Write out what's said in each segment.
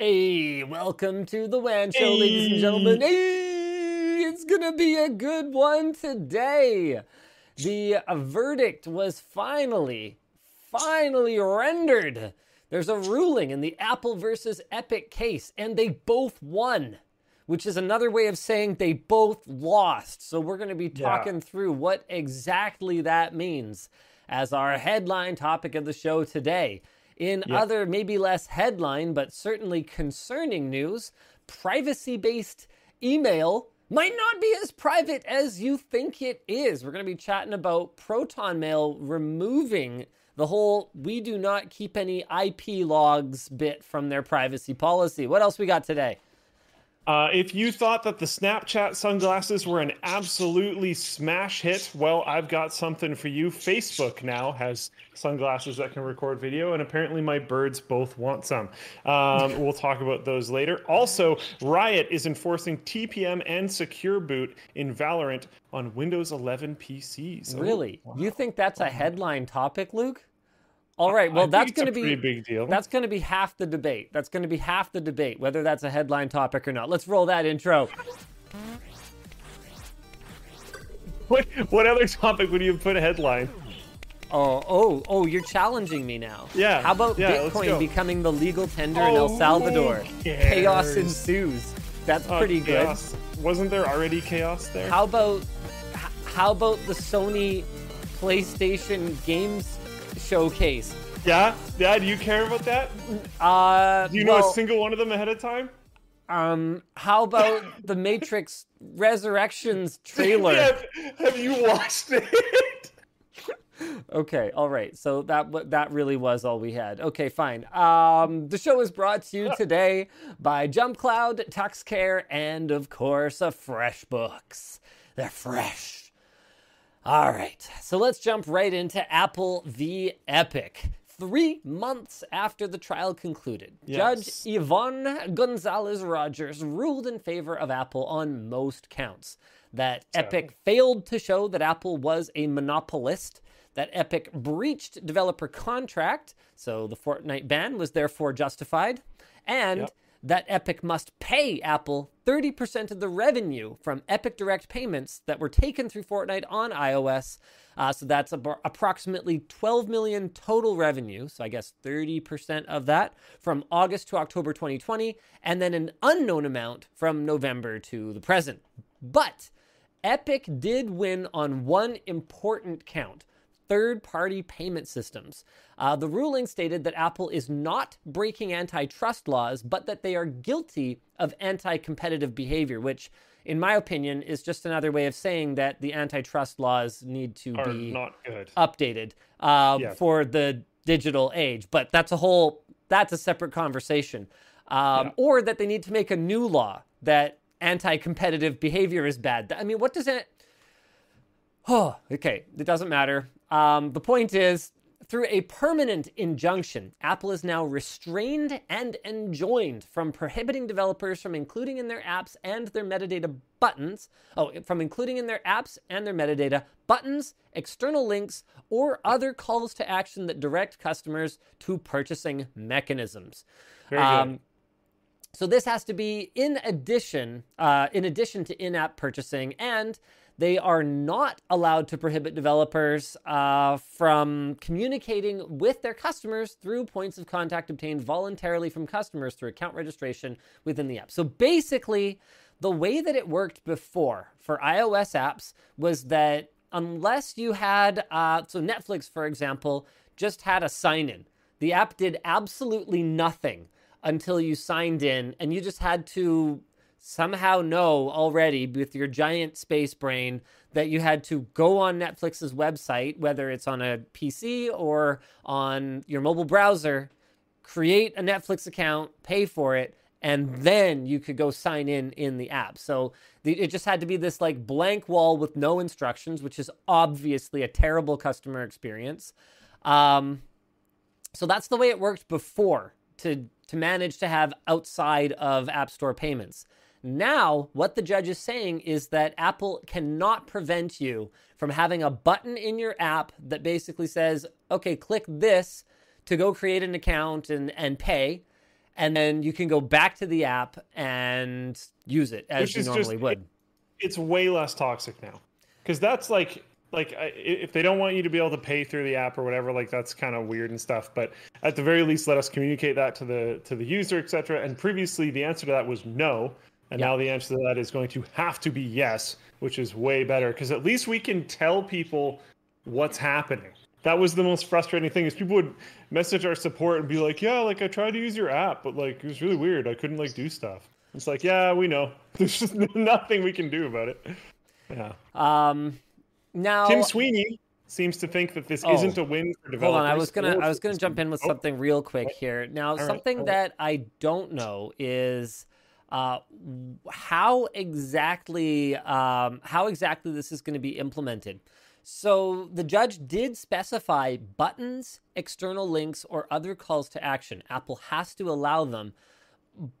Hey, welcome to the WAN Show, ladies and gentlemen. Hey, it's gonna be a good one today. The uh, verdict was finally, finally rendered. There's a ruling in the Apple versus Epic case, and they both won, which is another way of saying they both lost. So we're gonna be talking Yeah. through what exactly that means as our headline topic of the show today. In other, maybe less headline, but certainly concerning news, privacy based email might not be as private as you think it is. We're going to be chatting about Proton Mail removing the whole we do not keep any IP logs bit from their privacy policy. What else we got today? Uh, if you thought that the Snapchat sunglasses were an absolutely smash hit, well, I've got something for you. Facebook now has sunglasses that can record video, and apparently my birds both want some. Um, we'll talk about those later. Also, Riot is enforcing TPM and Secure Boot in Valorant on Windows 11 PCs. Oh, Really? wow. You think that's a headline topic, Luke? All right. Well, think that's going to be big deal. That's going to be half the debate. That's going to be half the debate whether that's a headline topic or not. Let's roll that intro. What, what other topic would you put a headline? Oh, oh, oh, you're challenging me now. Yeah, How about yeah, Bitcoin becoming the legal tender in El Oh, Salvador? Chaos ensues. That's Oh, pretty good. chaos. Wasn't there already chaos there? How about how about the Sony PlayStation Games showcase? Yeah, yeah. Do you care about that? Uh, Do you know well, a single one of them ahead of time? um, how about the Matrix Resurrections trailer? have, have you watched it? Okay, all right. So that that really was all we had. Okay, fine. Um, the show is brought to you today by JumpCloud, TuxCare, and of course, a FreshBooks. They're fresh. All right, so let's jump right into Apple v. Epic. Three months after the trial concluded, Yes. Judge Yvonne Gonzalez Rogers ruled in favor of Apple on most counts. That Epic failed to show that Apple was a monopolist, that Epic breached developer contract, so the Fortnite ban was therefore justified, and Yep. That Epic must pay Apple 30% of the revenue from Epic Direct payments that were taken through Fortnite on iOS. Uh, so that's abo- approximately 12 million total revenue. So I guess 30% of that from August to October 2020, and then an unknown amount from November to the present. But Epic did win on one important count third party payment systems. Uh, the ruling stated that Apple is not breaking antitrust laws, but that they are guilty of anti competitive behavior, which, in my opinion, is just another way of saying that the antitrust laws need to Are be updated uh, Yeah. for the digital age. But that's a whole, that's a separate conversation. Um, Yeah. Or that they need to make a new law that anti competitive behavior is bad. I mean, what does it. Oh, okay. It doesn't matter. Um, the point is, through a permanent injunction, Apple is now restrained and enjoined from prohibiting developers from including in their apps and their metadata buttons. Oh, from including in their apps and their metadata buttons, external links, or other calls to action that direct customers to purchasing mechanisms. Very good. Um, so this has to be in addition, uh, in addition to in-app purchasing, and they are not allowed to prohibit developers uh, from communicating with their customers through points of contact obtained voluntarily from customers through account registration within the app. So basically, the way that it worked before for iOS apps was that unless you had, uh, so Netflix, for example, just had a sign in. The app did absolutely nothing until you signed in, and you just had to somehow know already with your giant space brain that you had to go on Netflix's website, whether it's on a PC or on your mobile browser, create a Netflix account, pay for it, and then you could go sign in in the app. So the, it just had to be this like blank wall with no instructions, which is obviously a terrible customer experience. Um, so that's the way it worked before to to manage to have outside of App Store payments. Now, what the judge is saying is that Apple cannot prevent you from having a button in your app that basically says, okay, click this to go create an account and, and pay. and then you can go back to the app and use it as Which you normally just- would. it's way less toxic now because that's like like I- if they don't want you to be able to pay through the app or whatever like that's kind of weird and stuff but at the very least let us communicate that to the to the user etc and previously the answer to that was no and Yeah. now the answer to that is going to have to be yes which is way better because at least we can tell people what's happening that was the most frustrating thing is people would message our support and be like yeah like i tried to use your app but like it was really weird i couldn't like do stuff it's like yeah we know there's just nothing we can do about it yeah Um, now, tim sweeney seems to think that this Oh. isn't a win for developers hold on. I was gonna I was gonna jump in with something real quick here. Now, right, something right. that I don't know is uh, how exactly um, how exactly this is going to be implemented. So the judge did specify buttons, external links, or other calls to action. Apple has to allow them,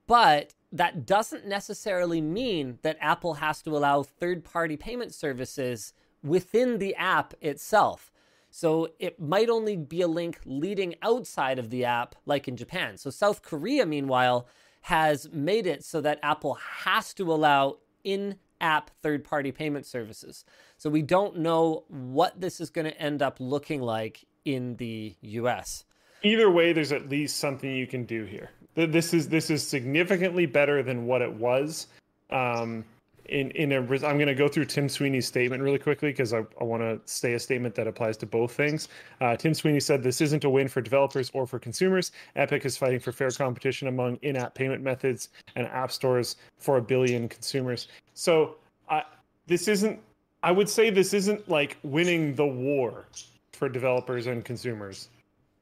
but that doesn't necessarily mean that Apple has to allow third party payment services within the app itself. So it might only be a link leading outside of the app, like in Japan. So South Korea, meanwhile, has made it so that Apple has to allow in app third party payment services. So we don't know what this is going to end up looking like in the US. either way there's at least something you can do here this is this is significantly better than what it was um in in a i'm going to go through tim sweeney's statement really quickly because i, I want to say a statement that applies to both things uh, tim sweeney said this isn't a win for developers or for consumers epic is fighting for fair competition among in-app payment methods and app stores for a billion consumers so uh, this isn't i would say this isn't like winning the war for developers and consumers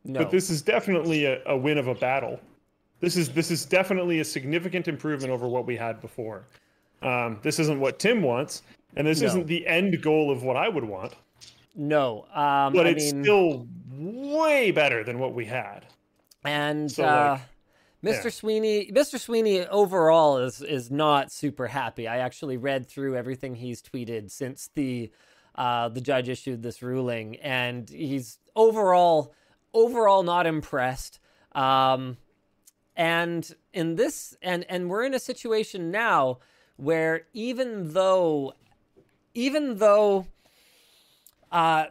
No. but this is definitely a, a win of a battle. This is this is definitely a significant improvement over what we had before. Um, this isn't what Tim wants, and this No. isn't the end goal of what I would want. no. Um, But I it's mean, still way better than what we had. And So, uh, like, Mr. yeah. Sweeney, Mr. Sweeney overall is is not super happy. I actually read through everything he's tweeted since the uh, the judge issued this ruling, and he's overall overall not impressed. Um, and in this, and and we're in a situation now where even though, even though, uh,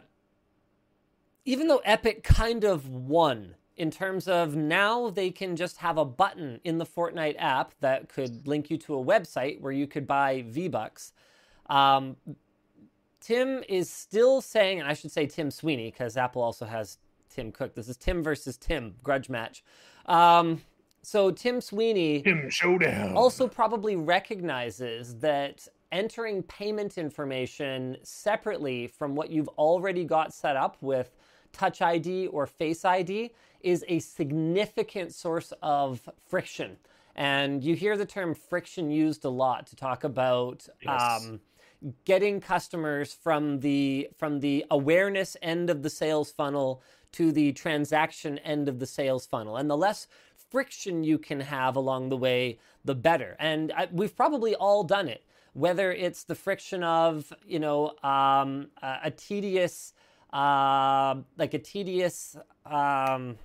even though Epic kind of won in terms of now they can just have a button in the Fortnite app that could link you to a website where you could buy V Bucks. Um, Tim is still saying, and I should say Tim Sweeney because Apple also has Tim Cook. This is Tim versus Tim grudge match. Um, so Tim Sweeney Tim Showdown. also probably recognizes that entering payment information separately from what you've already got set up with Touch ID or Face ID is a significant source of friction. And you hear the term friction used a lot to talk about Yes. um, getting customers from the from the awareness end of the sales funnel to the transaction end of the sales funnel and the less friction you can have along the way the better. And I, we've probably all done it whether it's the friction of you know um, a, a tedious uh, like a tedious um,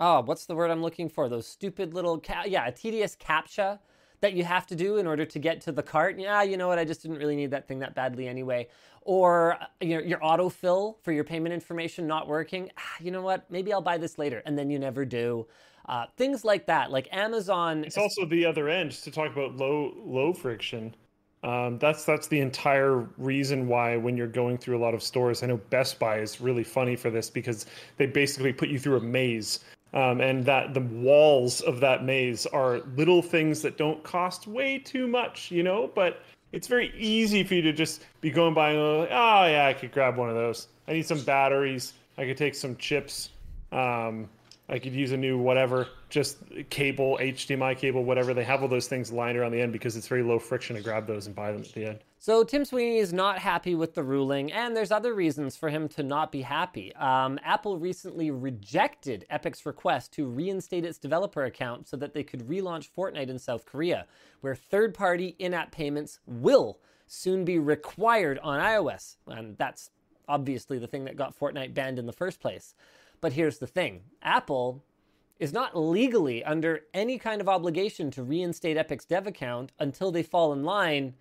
oh what's the word i'm looking for? Those stupid little ca- yeah a tedious captcha that you have to do in order to get to the cart. Yeah, you know what? I just didn't really need that thing that badly anyway. Or uh, you know, your autofill for your payment information not working. Ah, you know what? Maybe I'll buy this later, and then you never do. Uh, things like that, like Amazon. It's also the other end to talk about low low friction. Um, that's that's the entire reason why when you're going through a lot of stores, I know Best Buy is really funny for this because they basically put you through a maze, um, and that the walls of that maze are little things that don't cost way too much, you know, but it's very easy for you to just be going by and oh yeah, I could grab one of those. I need some batteries. I could take some chips. Um, I could use a new whatever, just cable, HDMI cable, whatever. They have all those things lined around the end because it's very low friction to grab those and buy them at the end. So Tim Sweeney is not happy with the ruling, and there's other reasons for him to not be happy. Um, Apple recently rejected Epic's request to reinstate its developer account so that they could relaunch Fortnite in South Korea, where third-party in-app payments will soon be required on iOS, and that's obviously the thing that got Fortnite banned in the first place. But here's the thing: Apple is not legally under any kind of obligation to reinstate Epic's dev account until they fall in line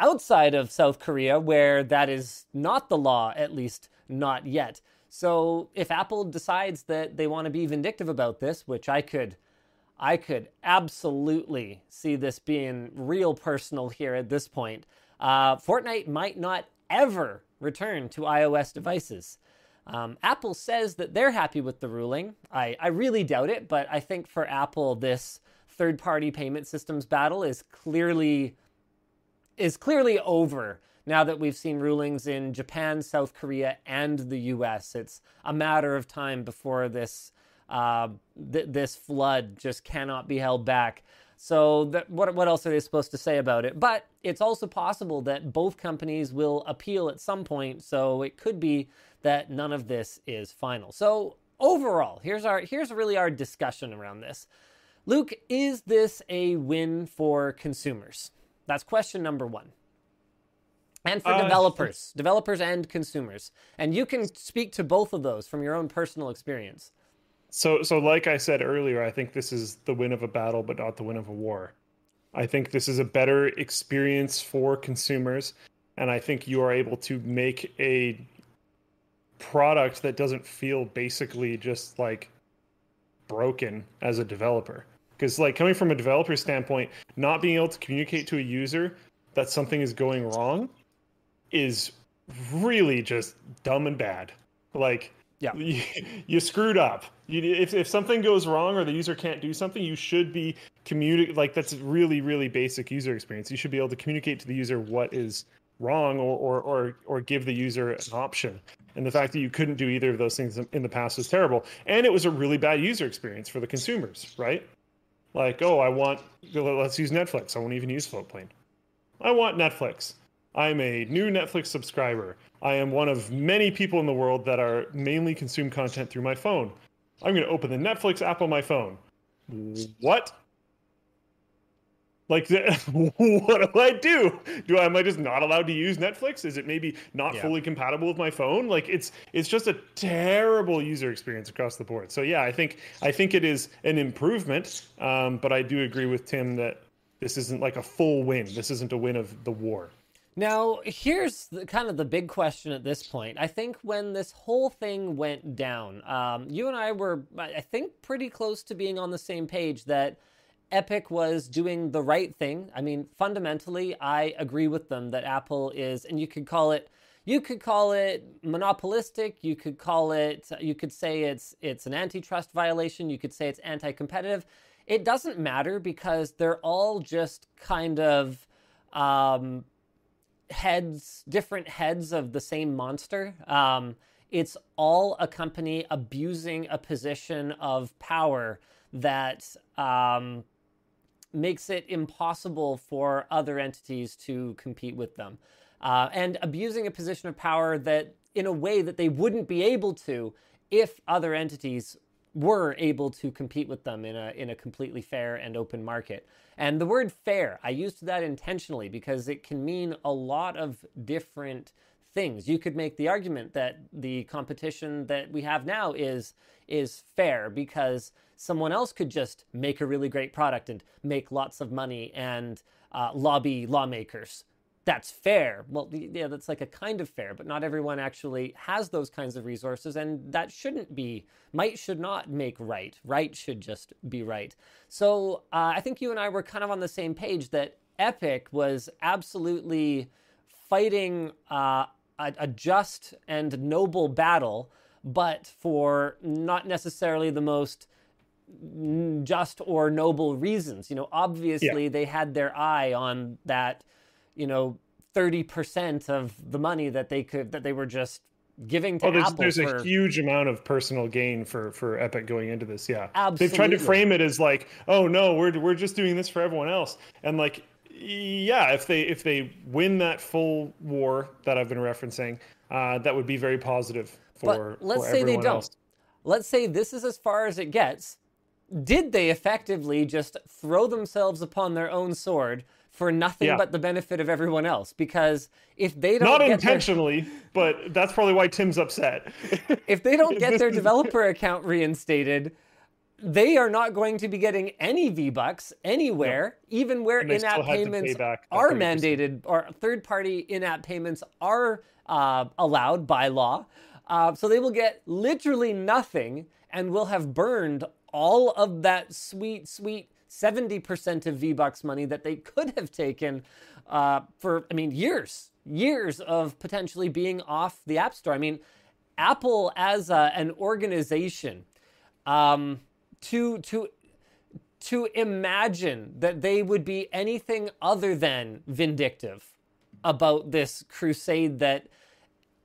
outside of South Korea, where that is not the law, at least not yet. So if Apple decides that they want to be vindictive about this, which I could I could absolutely see this being real personal here at this point. Uh, Fortnite might not ever return to iOS devices. Um, Apple says that they're happy with the ruling. I, I really doubt it, but I think for Apple, this third party payment systems battle is clearly is clearly over now that we've seen rulings in Japan, South Korea, and the US. It's a matter of time before this uh, th- this flood just cannot be held back. So, th- what, what else are they supposed to say about it? But it's also possible that both companies will appeal at some point. So, it could be that none of this is final. So, overall, here's our here's really our discussion around this. Luke, is this a win for consumers? That's question number one. And for uh, developers, developers and consumers. And you can speak to both of those from your own personal experience. So, so like I said earlier, I think this is the win of a battle, but not the win of a war. I think this is a better experience for consumers, and I think you are able to make a product that doesn't feel basically just like broken as a developer. Because, like, coming from a developer standpoint, not being able to communicate to a user that something is going wrong is really just dumb and bad. Like, yeah, you, you screwed up. You, if if something goes wrong or the user can't do something, you should be communicate like that's really really basic user experience. You should be able to communicate to the user what is wrong or or or, or give the user an option. And the fact that you couldn't do either of those things in the past was terrible. And it was a really bad user experience for the consumers, right? Like, oh, I want let's use Netflix. I won't even use Floatplane. I want Netflix. I'm a new Netflix subscriber. I am one of many people in the world that are mainly consume content through my phone. I'm going to open the Netflix app on my phone. What? Like, what do I do? Do I am I just not allowed to use Netflix? Is it maybe not yeah. fully compatible with my phone? Like, it's it's just a terrible user experience across the board. So yeah, I think I think it is an improvement, um, but I do agree with Tim that this isn't like a full win. This isn't a win of the war. Now, here's the, kind of the big question at this point. I think when this whole thing went down, um, you and I were, I think, pretty close to being on the same page that Epic was doing the right thing. I mean, fundamentally, I agree with them that Apple is, and you could call it, you could call it monopolistic. You could call it, you could say it's it's an antitrust violation. You could say it's anti-competitive. It doesn't matter because they're all just kind of. Um, heads, different heads of the same monster. Um, it's all a company abusing a position of power that um, makes it impossible for other entities to compete with them. Uh, and abusing a position of power that, in a way that they wouldn't be able to if other entities were able to compete with them in a in a completely fair and open market. And the word fair, I used that intentionally because it can mean a lot of different things. You could make the argument that the competition that we have now is is fair because someone else could just make a really great product and make lots of money and uh, lobby lawmakers that's fair. Well, yeah, that's like a kind of fair, but not everyone actually has those kinds of resources, and that shouldn't be. Might should not make right. Right should just be right. So uh, I think you and I were kind of on the same page that Epic was absolutely fighting uh, a, a just and noble battle, but for not necessarily the most just or noble reasons. You know, obviously yeah. they had their eye on that you know, 30% of the money that they could, that they were just giving to oh, there's, Apple. There's for... a huge amount of personal gain for for Epic going into this. Yeah, absolutely. They've tried to frame it as like, oh no, we're we're just doing this for everyone else, and like, yeah, if they if they win that full war that I've been referencing, uh, that would be very positive for. But let's for say they don't. Else. Let's say this is as far as it gets. Did they effectively just throw themselves upon their own sword? for nothing yeah. but the benefit of everyone else. Because if they don't not intentionally, their... but that's probably why Tim's upset. if they don't get their developer account reinstated, they are not going to be getting any V Bucks anywhere, no. even where in app payments are mandated or third party in app payments are uh, allowed by law. Uh, so they will get literally nothing and will have burned all of that sweet, sweet 70% of V Bucks money that they could have taken uh, for, I mean, years, years of potentially being off the App Store. I mean, Apple as a, an organization, um, to to to imagine that they would be anything other than vindictive about this crusade that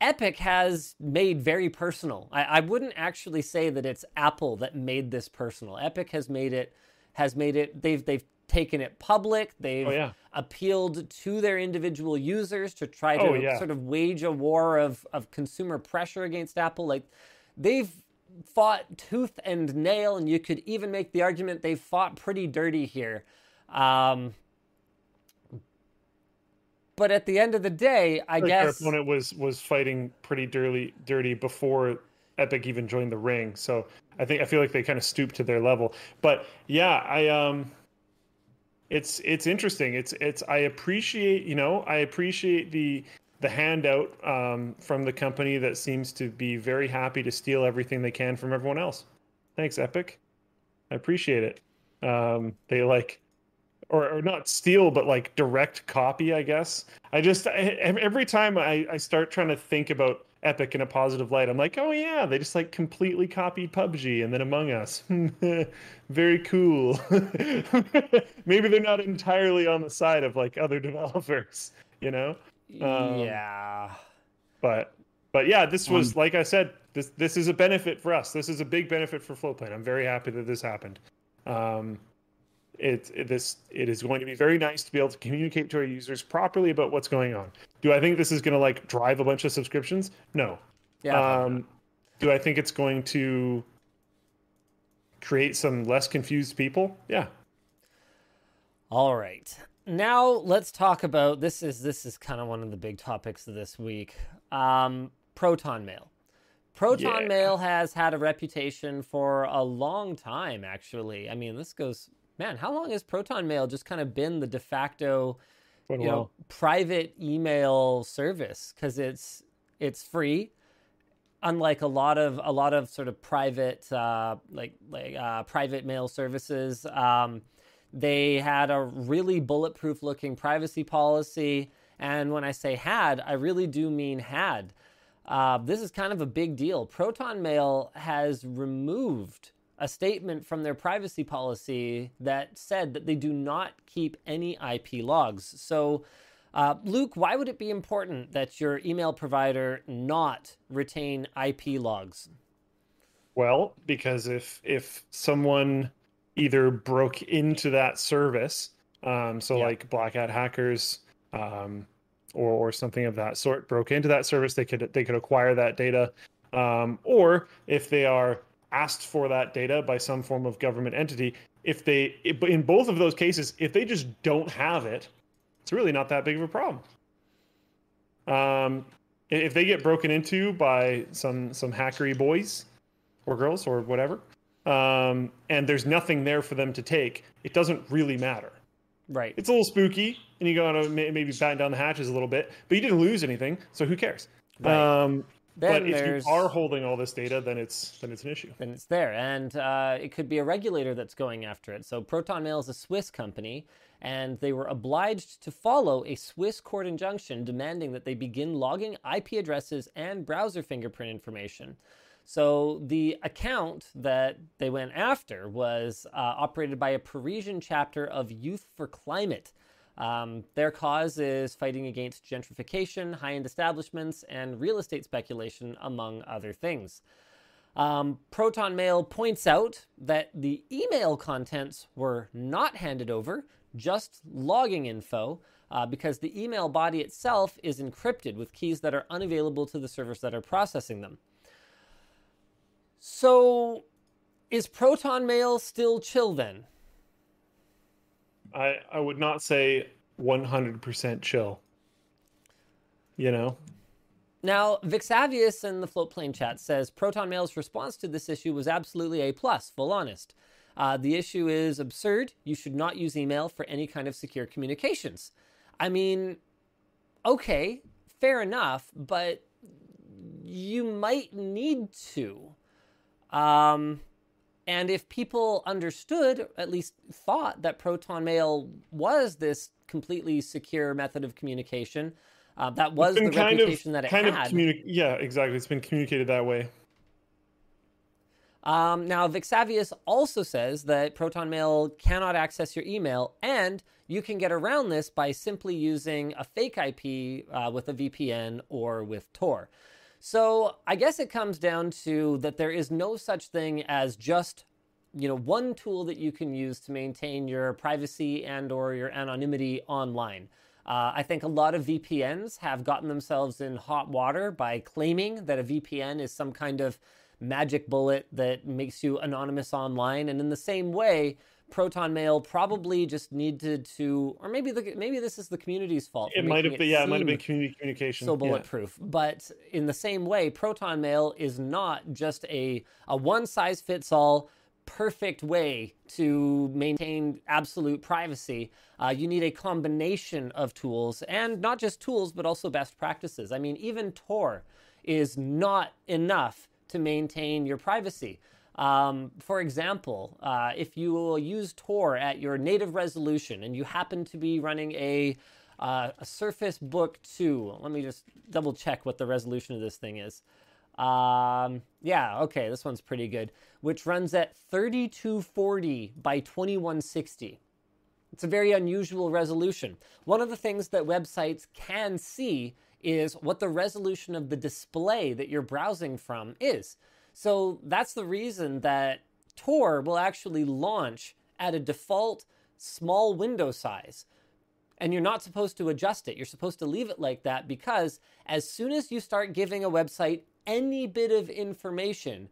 Epic has made very personal. I, I, wouldn't actually say that it's Apple that made this personal. Epic has made it has made it they've they've taken it public. They've oh, yeah. appealed to their individual users to try to oh, yeah. sort of wage a war of of consumer pressure against Apple. Like they've fought tooth and nail, and you could even make the argument they've fought pretty dirty here. Um, but at the end of the day, I like guess their opponent was was fighting pretty dirty, dirty before Epic even joined the ring. So I think I feel like they kind of stooped to their level. But yeah, I um, it's it's interesting. It's it's I appreciate you know I appreciate the the handout um, from the company that seems to be very happy to steal everything they can from everyone else. Thanks, Epic. I appreciate it. Um, they like or, or not steal, but like direct copy, I guess. I just I, every time I, I start trying to think about Epic in a positive light, I'm like, oh yeah, they just like completely copied PUBG and then Among Us. Very cool. Maybe they're not entirely on the side of like other developers, you know? Um, yeah. But but yeah, this was um, like I said, this this is a benefit for us. This is a big benefit for Floatplane. I'm very happy that this happened. Um, it, it, this it is going to be very nice to be able to communicate to our users properly about what's going on. Do I think this is going to like drive a bunch of subscriptions? No. Yeah. Um, do I think it's going to create some less confused people? Yeah. All right. Now let's talk about this is this is kind of one of the big topics of this week. Um, Proton Mail. Proton yeah. Mail has had a reputation for a long time actually. I mean, this goes man, how long has Proton Mail just kind of been the de facto, you know, private email service? Because it's it's free, unlike a lot of a lot of sort of private uh, like like uh, private mail services. Um, they had a really bulletproof looking privacy policy, and when I say had, I really do mean had. Uh, this is kind of a big deal. Proton Mail has removed a statement from their privacy policy that said that they do not keep any IP logs. So, uh, Luke, why would it be important that your email provider not retain IP logs? Well, because if if someone either broke into that service, um, so yeah. like black hat hackers, um, or or something of that sort, broke into that service, they could they could acquire that data, um, or if they are asked for that data by some form of government entity, if they, in both of those cases, if they just don't have it, it's really not that big of a problem. Um, if they get broken into by some some hackery boys or girls or whatever, um, and there's nothing there for them to take, it doesn't really matter. Right. It's a little spooky, and you got to maybe batten down the hatches a little bit, but you didn't lose anything, so who cares? Right. Um, then but if you are holding all this data, then it's then it's an issue. Then it's there, and uh, it could be a regulator that's going after it. So Proton Mail is a Swiss company, and they were obliged to follow a Swiss court injunction demanding that they begin logging IP addresses and browser fingerprint information. So the account that they went after was uh, operated by a Parisian chapter of Youth for Climate. Um, their cause is fighting against gentrification, high end establishments, and real estate speculation, among other things. Um, Proton Mail points out that the email contents were not handed over, just logging info, uh, because the email body itself is encrypted with keys that are unavailable to the servers that are processing them. So, is Proton Mail still chill then? I I would not say 100% chill. You know, Now, Vixavius in the Floatplane chat says Proton Mail's response to this issue was absolutely a plus, full honest. Uh, the issue is absurd. You should not use email for any kind of secure communications. I mean, okay, fair enough, but you might need to. Um, and if people understood, at least thought that Proton Mail was this completely secure method of communication, uh, that was the reputation of, that it kind had. Of communi- yeah, exactly. It's been communicated that way. Um, now, Vixavius also says that Proton Mail cannot access your email, and you can get around this by simply using a fake IP uh, with a VPN or with Tor. So I guess it comes down to that there is no such thing as just you know one tool that you can use to maintain your privacy and or your anonymity online. Uh, I think a lot of VPNs have gotten themselves in hot water by claiming that a VPN is some kind of magic bullet that makes you anonymous online. And in the same way, Proton Mail probably just needed to, or maybe the maybe this is the community's fault. It might have been, yeah, it might have been community communication. So bulletproof. Yeah. But in the same way, Proton Mail is not just a a one size fits all perfect way to maintain absolute privacy. Uh, you need a combination of tools, and not just tools, but also best practices. I mean, even Tor is not enough to maintain your privacy. Um, for example, uh, if you will use Tor at your native resolution and you happen to be running a, uh, a Surface Book 2, let me just double check what the resolution of this thing is. Um, yeah, okay, this one's pretty good, which runs at 3240 by 2160. It's a very unusual resolution. One of the things that websites can see is what the resolution of the display that you're browsing from is. So that's the reason that Tor will actually launch at a default small window size. And you're not supposed to adjust it. You're supposed to leave it like that because as soon as you start giving a website any bit of information,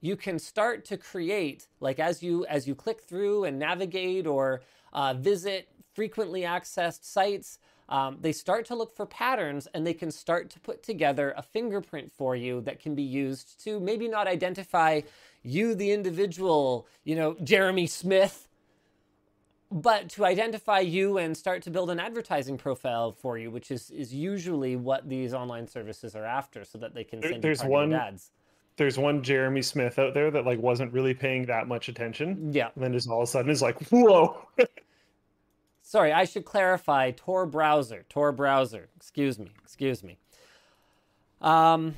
you can start to create like as you as you click through and navigate or uh, visit frequently accessed sites um, they start to look for patterns and they can start to put together a fingerprint for you that can be used to maybe not identify you, the individual, you know, Jeremy Smith, but to identify you and start to build an advertising profile for you, which is, is usually what these online services are after so that they can send you one ads there's one Jeremy Smith out there that like wasn't really paying that much attention. Yeah. And then just all of a sudden is like, whoa. Sorry, I should clarify Tor browser. Tor browser. Excuse me. Excuse me. Um,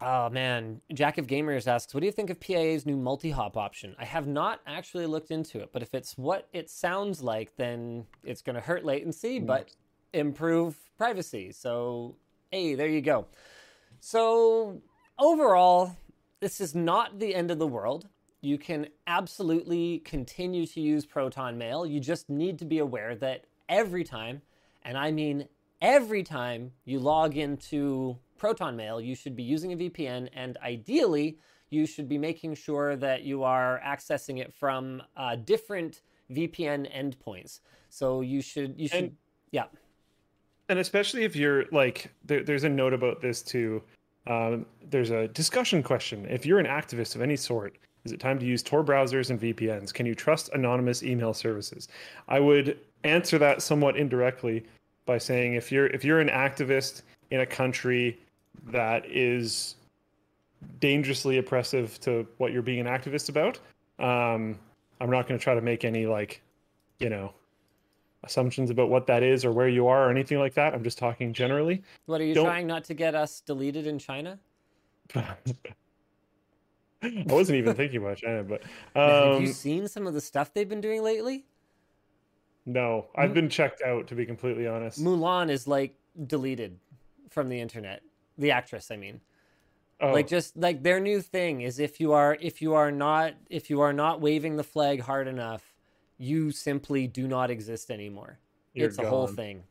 oh man, Jack of Gamers asks, "What do you think of PIA's new multi-hop option?" I have not actually looked into it, but if it's what it sounds like, then it's going to hurt latency, but improve privacy. So, hey, there you go. So overall, this is not the end of the world you can absolutely continue to use Proton Mail. You just need to be aware that every time, and I mean every time you log into Proton Mail, you should be using a VPN, and ideally, you should be making sure that you are accessing it from uh, different VPN endpoints. So you should, you should, and, yeah. And especially if you're like, there, there's a note about this too. Um, there's a discussion question. If you're an activist of any sort, is it time to use Tor browsers and VPNs? Can you trust anonymous email services? I would answer that somewhat indirectly by saying if you're if you're an activist in a country that is dangerously oppressive to what you're being an activist about, um, I'm not going to try to make any like, you know, assumptions about what that is or where you are or anything like that. I'm just talking generally. What are you Don't... trying not to get us deleted in China? I wasn't even thinking about China, but um, have you um, seen some of the stuff they've been doing lately? No, I've been checked out to be completely honest. Mulan is like deleted from the internet. The actress, I mean. Oh. Like just like their new thing is if you are if you are not if you are not waving the flag hard enough, you simply do not exist anymore. You're it's gone. a whole thing.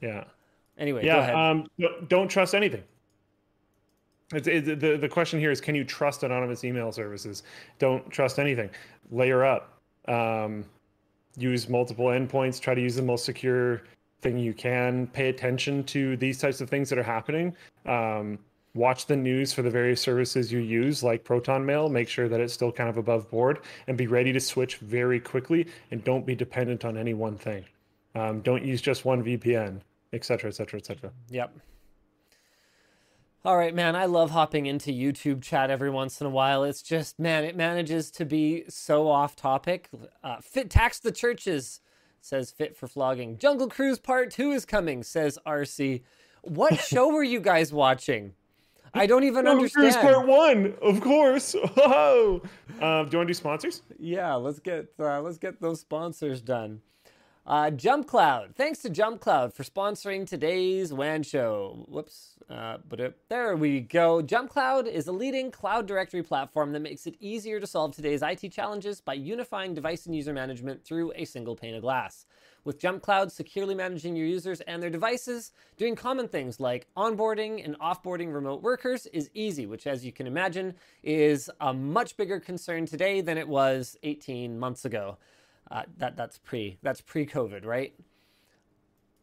Yeah. Anyway, yeah. Um, don't trust anything. It's, it, the the question here is: Can you trust anonymous email services? Don't trust anything. Layer up. Um, use multiple endpoints. Try to use the most secure thing you can. Pay attention to these types of things that are happening. Um, watch the news for the various services you use, like Proton Mail. Make sure that it's still kind of above board, and be ready to switch very quickly. And don't be dependent on any one thing. Um, don't use just one VPN, etc., etc., etc. Yep. All right, man. I love hopping into YouTube chat every once in a while. It's just, man, it manages to be so off topic. Uh, fit tax the churches, says Fit for Flogging. Jungle Cruise Part 2 is coming, says RC. What show were you guys watching? I don't even Jungle understand. Cruise Part One, of course. Oh, um, do you want to do sponsors? Yeah, let's get uh, let's get those sponsors done. Uh, JumpCloud. Thanks to JumpCloud for sponsoring today's WAN show. Whoops. Uh, but it, there we go. JumpCloud is a leading cloud directory platform that makes it easier to solve today's IT challenges by unifying device and user management through a single pane of glass. With JumpCloud securely managing your users and their devices, doing common things like onboarding and offboarding remote workers is easy, which, as you can imagine, is a much bigger concern today than it was 18 months ago. Uh, that that's pre that's pre-COVID, right?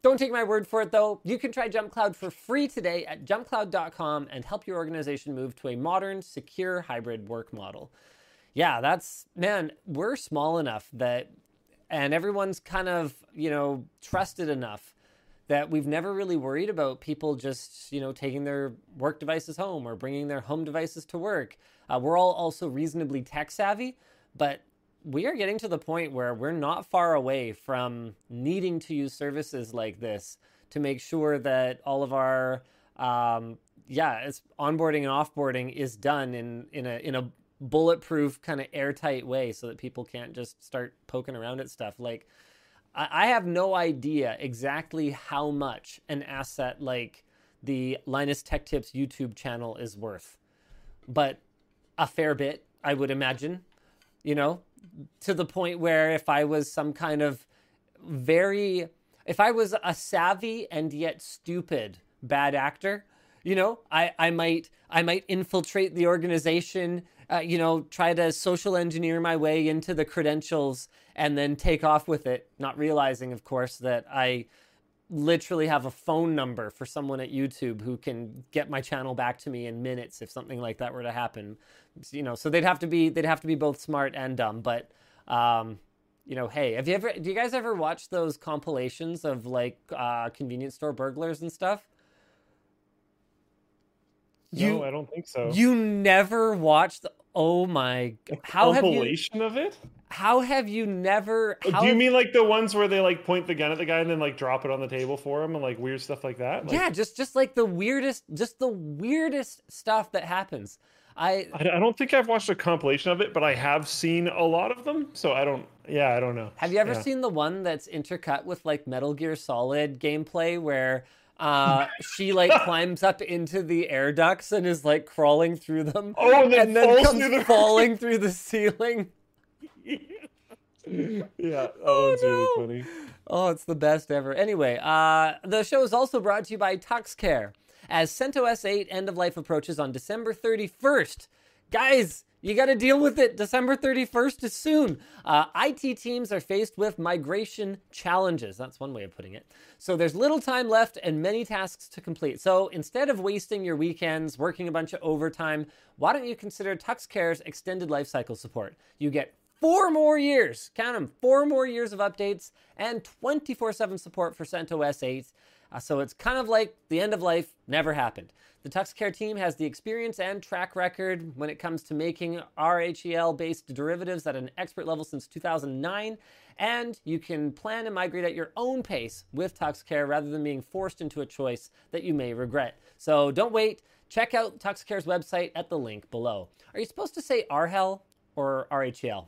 Don't take my word for it though. You can try JumpCloud for free today at jumpcloud.com and help your organization move to a modern, secure hybrid work model. Yeah, that's man, we're small enough that and everyone's kind of, you know, trusted enough that we've never really worried about people just, you know, taking their work devices home or bringing their home devices to work. Uh, we're all also reasonably tech savvy, but we are getting to the point where we're not far away from needing to use services like this to make sure that all of our um, yeah it's onboarding and offboarding is done in in a in a bulletproof kind of airtight way so that people can't just start poking around at stuff. Like I, I have no idea exactly how much an asset like the linus tech tips youtube channel is worth but a fair bit i would imagine you know to the point where if I was some kind of very, if I was a savvy and yet stupid bad actor, you know, I, I might I might infiltrate the organization, uh, you know, try to social engineer my way into the credentials and then take off with it, not realizing, of course, that I literally have a phone number for someone at YouTube who can get my channel back to me in minutes if something like that were to happen. You know, so they'd have to be they'd have to be both smart and dumb. But um, you know, hey, have you ever do you guys ever watch those compilations of like uh, convenience store burglars and stuff? You, no, I don't think so. You never watched? Oh my! How compilation have you, of it? How have you never? Oh, do you mean like the ones where they like point the gun at the guy and then like drop it on the table for him and like weird stuff like that? Like, yeah, just just like the weirdest, just the weirdest stuff that happens. I I don't think I've watched a compilation of it, but I have seen a lot of them. So I don't. Yeah, I don't know. Have you ever yeah. seen the one that's intercut with like Metal Gear Solid gameplay where? uh, she like climbs up into the air ducts and is like crawling through them. Oh, and then, and then comes through the... falling through the ceiling. yeah, oh, it's no. really funny. Oh, it's the best ever. Anyway, uh, the show is also brought to you by TuxCare. As CentOS 8 end of life approaches on December 31st, guys, you got to deal with it. December 31st is soon. Uh, IT teams are faced with migration challenges. That's one way of putting it. So there's little time left and many tasks to complete. So instead of wasting your weekends working a bunch of overtime, why don't you consider TuxCare's extended lifecycle support? You get four more years, count them, four more years of updates and 24 7 support for CentOS 8. Uh, so it's kind of like the end of life never happened. The TuxCare team has the experience and track record when it comes to making RHEL based derivatives at an expert level since 2009. And you can plan and migrate at your own pace with TuxCare rather than being forced into a choice that you may regret. So don't wait. Check out TuxCare's website at the link below. Are you supposed to say RHEL or RHEL?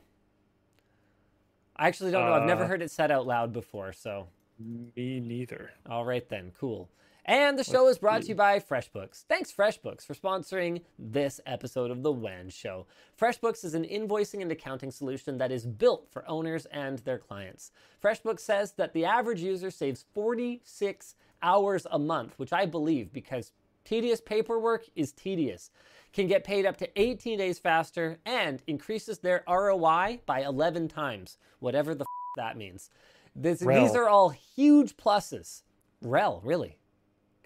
I actually don't know. I've never uh, heard it said out loud before, so. Me neither. All right then, cool. And the show is brought to you by FreshBooks. Thanks, FreshBooks, for sponsoring this episode of The WAN Show. FreshBooks is an invoicing and accounting solution that is built for owners and their clients. FreshBooks says that the average user saves 46 hours a month, which I believe because tedious paperwork is tedious, can get paid up to 18 days faster, and increases their ROI by 11 times, whatever the f- that means. This, these are all huge pluses. Rel, really?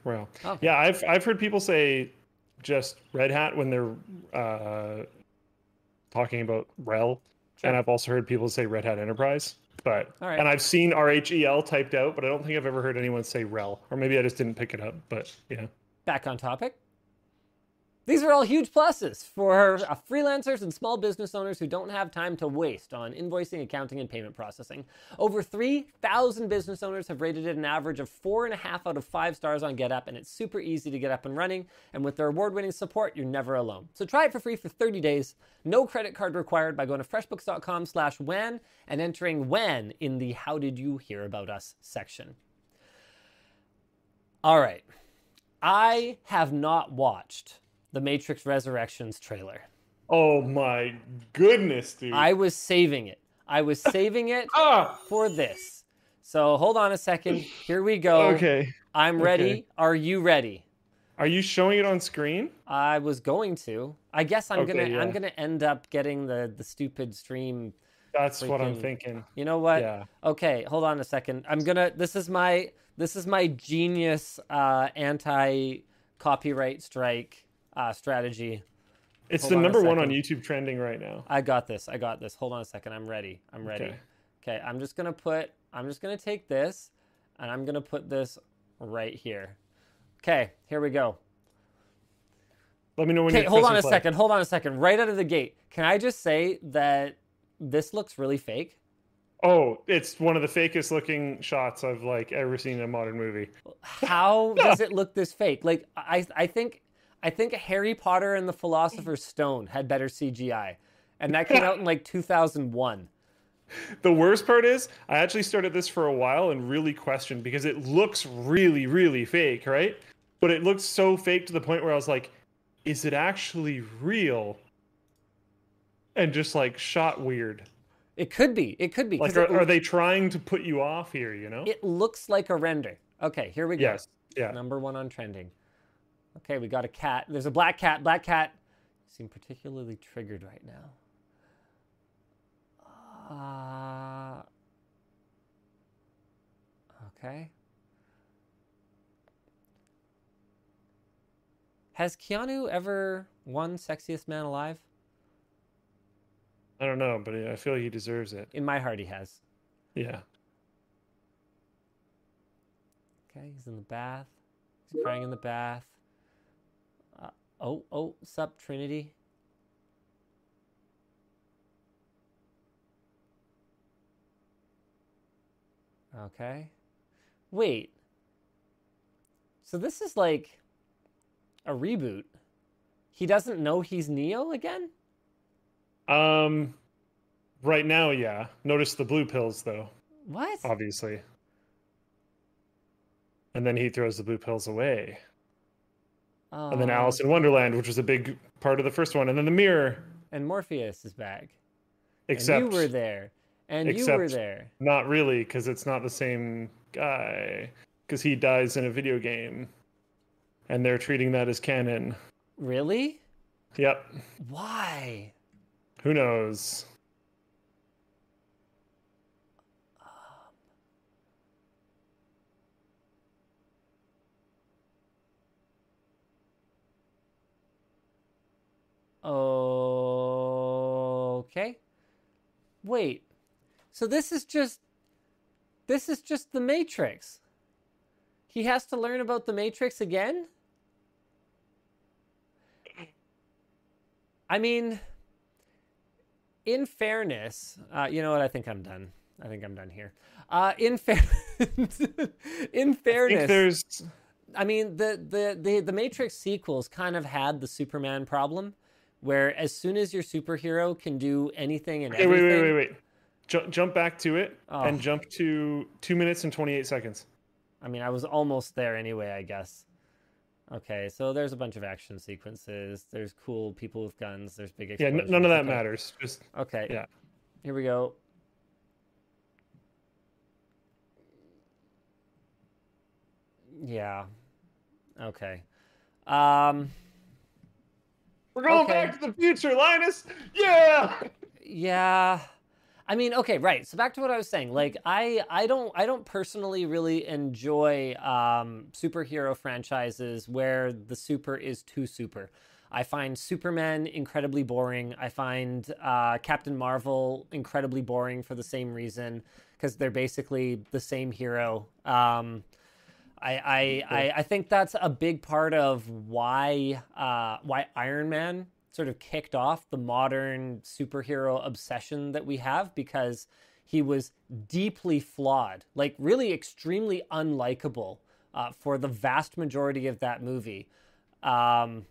Rel. Okay. yeah, I've I've heard people say just Red Hat when they're uh, talking about RHEL, and I've also heard people say Red Hat Enterprise. But All right. and I've seen RHEL typed out, but I don't think I've ever heard anyone say rel, or maybe I just didn't pick it up. But yeah, Back on topic. These are all huge pluses for uh, freelancers and small business owners who don't have time to waste on invoicing, accounting, and payment processing. Over 3,000 business owners have rated it an average of four and a half out of five stars on GetApp, and it's super easy to get up and running. And with their award winning support, you're never alone. So try it for free for 30 days. No credit card required by going to freshbooks.com slash WAN and entering WAN in the How Did You Hear About Us section. All right. I have not watched the Matrix Resurrections trailer. Oh my goodness, dude! I was saving it. I was saving it ah for this. So hold on a second. Here we go. okay. I'm ready. Okay. Are you ready? Are you showing it on screen? I was going to. I guess I'm Okay, gonna I'm gonna end up getting the the stupid stream. That's what I'm thinking. You know what? Yeah. Okay, hold on a second. I'm gonna. This is my. This is my genius uh, anti copyright strike uh, strategy. It's Hold the on number one on. YouTube trending right now. I got this. I got this. Hold on a second. I'm ready. I'm ready. Okay. Okay, I'm just gonna put. I'm just gonna take this, and I'm gonna put this right here. Okay, here we go. Let me know when Okay, hold on a play. second. Hold on a second. Right out of the gate, can I just say that this looks really fake? Oh, it's one of the fakest looking shots I've like ever seen in a modern movie. How does it look this fake? Like I, I think, I think Harry Potter and the Philosopher's Stone had better CGI, and that came out in like 2001. The worst part is, I actually started this for a while and really questioned because it looks really, really fake, right? But it looks so fake to the point where I was like, is it actually real? And just like shot weird. It could be. It could be. Like, are, it, are they trying to put you off here, you know? it looks like a render. Okay, here we go. yes. Yeah. Number one on trending. Okay, we got a cat. There's a black cat. Black cat seem particularly triggered right now. Uh, okay. Has Keanu ever won Sexiest Man Alive? I don't know, but I feel he deserves it. In my heart, he has. Yeah. Okay, he's in the bath. He's crying in the bath. Oh, oh, sup, Trinity. Okay. Wait. So this is like a reboot. He doesn't know he's Neo again? Um, right now, yeah. Notice the blue pills, though, What? obviously. And then he throws the blue pills away. And then Alice in um, Wonderland, which was a big part of the first one. And then the mirror, And Morpheus is back. except and you were there. And you were there. not really, because it's not the same guy. Because he dies in a video game. And they're treating that as canon. Really? Yep. Why? Who knows? Okay. Wait. So this is just this is just the Matrix. He has to learn about the Matrix again? I mean, in fairness, uh, you know what? I think I'm done. I think I'm done here. Uh, in fair, in I fairness, think there's. I mean, the, the the the Matrix sequels kind of had the Superman problem, where as soon as your superhero can do anything and Okay, wait, everything, wait, wait, wait. Ju- jump back to it Oh. and jump to two minutes and 28 seconds. I mean, I was almost there anyway, I guess. Okay, so there's a bunch of action sequences. There's cool people with guns. There's big Yeah, explosions. n- none of that okay. matters. Just Okay. Yeah. Here we go. Yeah. Okay. Um. We're going Okay. back to the future, Linus. Yeah. Yeah. I mean, okay, right. So back to what I was saying. Like, I, I don't, I don't personally really enjoy um, superhero franchises where the super is too super. I find Superman incredibly boring. I find uh, Captain Marvel incredibly boring for the same reason because they're basically the same hero. Um, I, I, I, I, think that's a big part of why uh, why Iron Man sort of kicked off the modern superhero obsession that we have because he was deeply flawed, like really extremely unlikable uh, for the vast majority of that movie. Um,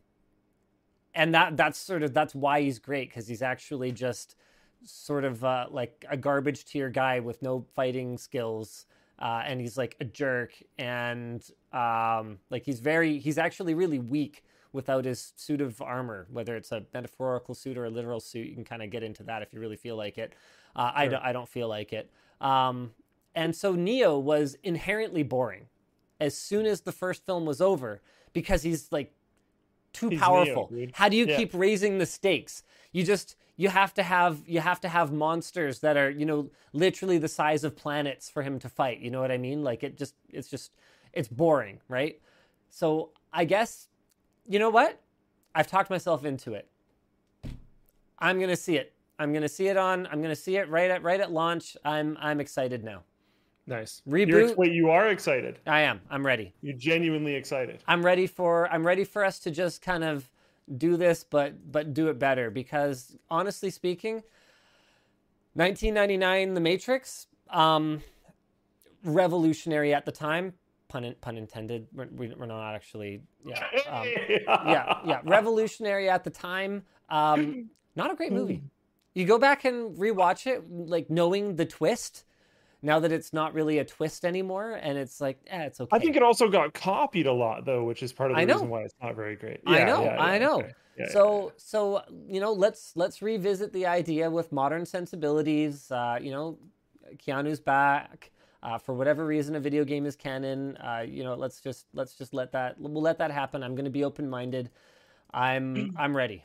and that that's sort of that's why he's great because he's actually just sort of uh, like a garbage tier guy with no fighting skills. Uh, and he's like a jerk and um, like he's very he's actually really weak without his suit of armor, whether it's a metaphorical suit or a literal suit. You can kind of get into that if you really feel like it. Uh, sure. I, don't, I don't feel like it. Um, and so Neo was inherently boring as soon as the first film was over because he's like too he's powerful. Neo, How do you yeah. keep raising the stakes? You just you have to have you have to have monsters that are you know literally the size of planets for him to fight. You know what I mean? Like it just it's just it's boring, right? So I guess you know what? I've talked myself into it. I'm gonna see it. I'm gonna see it on. I'm gonna see it right at right at launch. I'm I'm excited now. Nice. Reboot. You're, wait, you are excited. I am. I'm ready. You're genuinely excited. I'm ready for. I'm ready for us to just kind of do this, but but do it better. Because honestly speaking, 1999, The Matrix, um, revolutionary at the time pun pun intended. We're, we're not actually, yeah, um, yeah, yeah. Revolutionary at the time. Um, not a great movie. You go back and rewatch it, like knowing the twist. Now that it's not really a twist anymore, and it's like, eh, it's okay. I think it also got copied a lot, though, which is part of the reason why it's not very great. Yeah, I know, yeah, yeah, I know. Okay. Yeah, so, so you know, let's let's revisit the idea with modern sensibilities. Uh, you know, Keanu's back. Uh, for whatever reason, a video game is canon. Uh, you know, let's just let's just let that we'll let that happen. I'm going to be open minded. I'm I'm ready.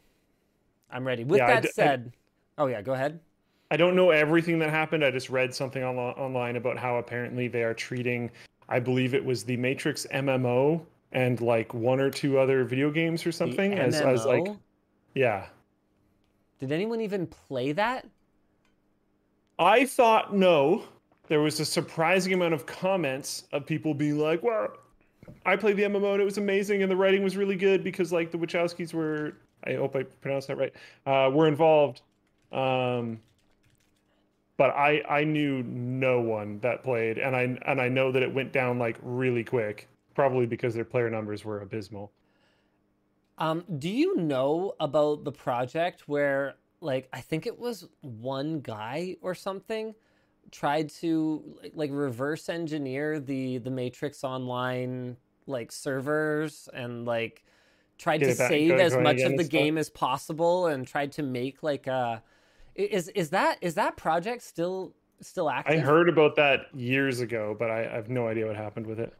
I'm ready. With yeah, that said, oh yeah, go ahead. I don't know everything that happened. I just read something on, online about how apparently they are treating. I believe it was the Matrix MMO and like one or two other video games or something as as like yeah. Did anyone even play that? I thought no there was a surprising amount of comments of people being like, "Well, I played the MMO and it was amazing, and the writing was really good because like the Wachowskis were, I hope I pronounced that right, uh, were involved." Um, but I I knew no one that played, and I and I know that it went down like really quick, probably because their player numbers were abysmal. Um, do you know about the project where like I think it was one guy or something tried to like reverse engineer the the Matrix Online like servers and like tried to save as much of the game as possible and tried to make like a is is that is that project still still active? I heard about that years ago, but I, I have no idea what happened with it.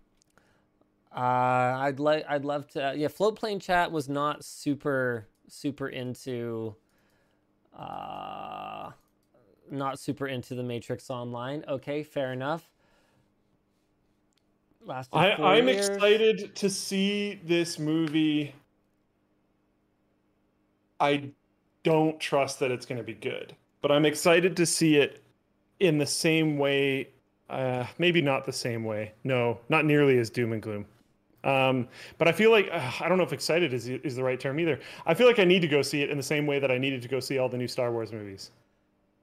Uh, I'd like I'd love to. Yeah, Floatplane Chat was not super super into. Uh, not super into the Matrix Online. Okay, fair enough. Last I, am excited to see this movie. I don't trust that it's going to be good, but I'm excited to see it in the same way. Uh, maybe not the same way. No, not nearly as doom and gloom. Um, but I feel like uh, I don't know if excited is is the right term either. I feel like I need to go see it in the same way that I needed to go see all the new Star Wars movies.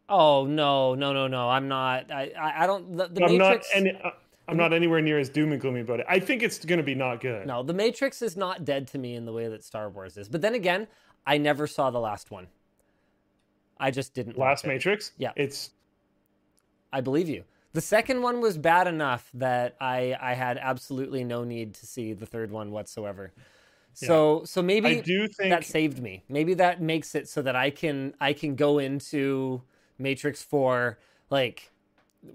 Oh no, no, no, no! I'm not. I, I, I don't. The, the I'm Matrix. Not any, uh, I'm not anywhere near as doom and gloomy about it. I think it's going to be not good. No, the Matrix is not dead to me in the way that Star Wars is. But then again, I never saw the last one. I just didn't. Last Matrix. Yeah, it's. I believe you. The second one was bad enough that I I had absolutely no need to see the third one whatsoever. So yeah. so maybe I do think that saved me. Maybe that makes it so that I can I can go into Matrix 4 like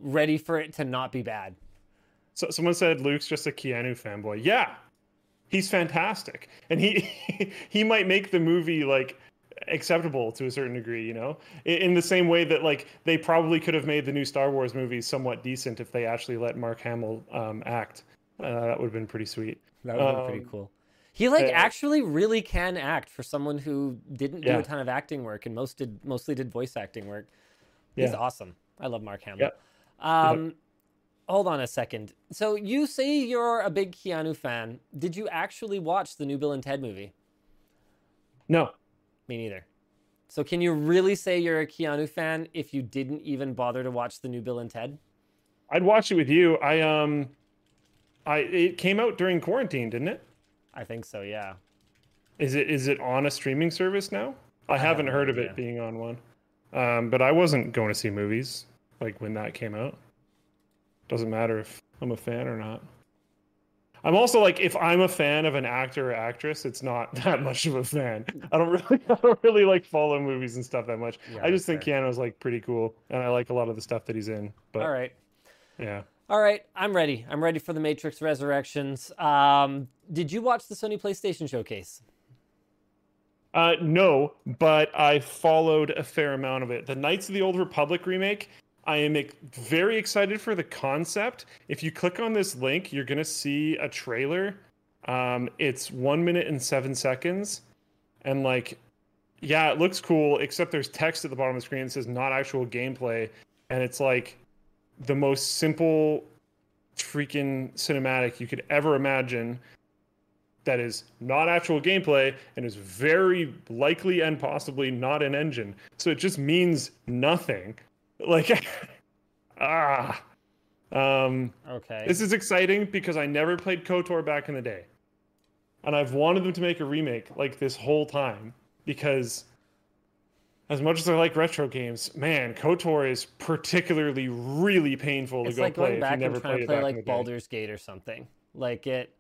ready for it to not be bad. So someone said Luke's just a Keanu fanboy. Yeah. He's fantastic. And he he might make the movie like acceptable to a certain degree, you know? In, the same way that like they probably could have made the new Star Wars movies somewhat decent if they actually let Mark Hamill um, act. Uh, that would have been pretty sweet. That would have been pretty um, cool. He like uh, actually really can act for someone who didn't do yeah. a ton of acting work and most did mostly did voice acting work. He's yeah. awesome. I love Mark Hamill. Yep. Um, yep. Hold on a second. So you say you're a big Keanu fan. Did you actually watch the new Bill and Ted movie? No. Me neither. So can you really say you're a Keanu fan if you didn't even bother to watch the new Bill and Ted? I'd watch it with you. I um I it came out during quarantine, didn't it? I think so, yeah. Is it is it on a streaming service now? I, I haven't heard of it being on one. Um, but I wasn't going to see movies like when that came out. Doesn't matter if I'm a fan or not. I'm also like, if I'm a fan of an actor or actress, it's not that much of a fan. I don't really, I don't really like follow movies and stuff that much. Yeah, I just think fair. Keanu's like pretty cool, and I like a lot of the stuff that he's in. But all right, yeah, all right, I'm ready. I'm ready for the Matrix Resurrections. Um, did you watch the Sony PlayStation Showcase? Uh, no, but I followed a fair amount of it. The Knights of the Old Republic remake I am very excited for the concept. If you click on this link, you're going to see a trailer. Um, it's one minute and seven seconds. And, like, yeah, it looks cool, except there's text at the bottom of the screen that says not actual gameplay. And it's like the most simple freaking cinematic you could ever imagine that is not actual gameplay and is very likely and possibly not an engine. So it just means nothing. Like, ah. Um, okay. This is exciting because I never played KOTOR back in the day. And I've wanted them to make a remake like this whole time because as much as I like retro games, man, KOTOR is particularly really painful to it's go like play going back and trying to play like Baldur's Gate or something. Like it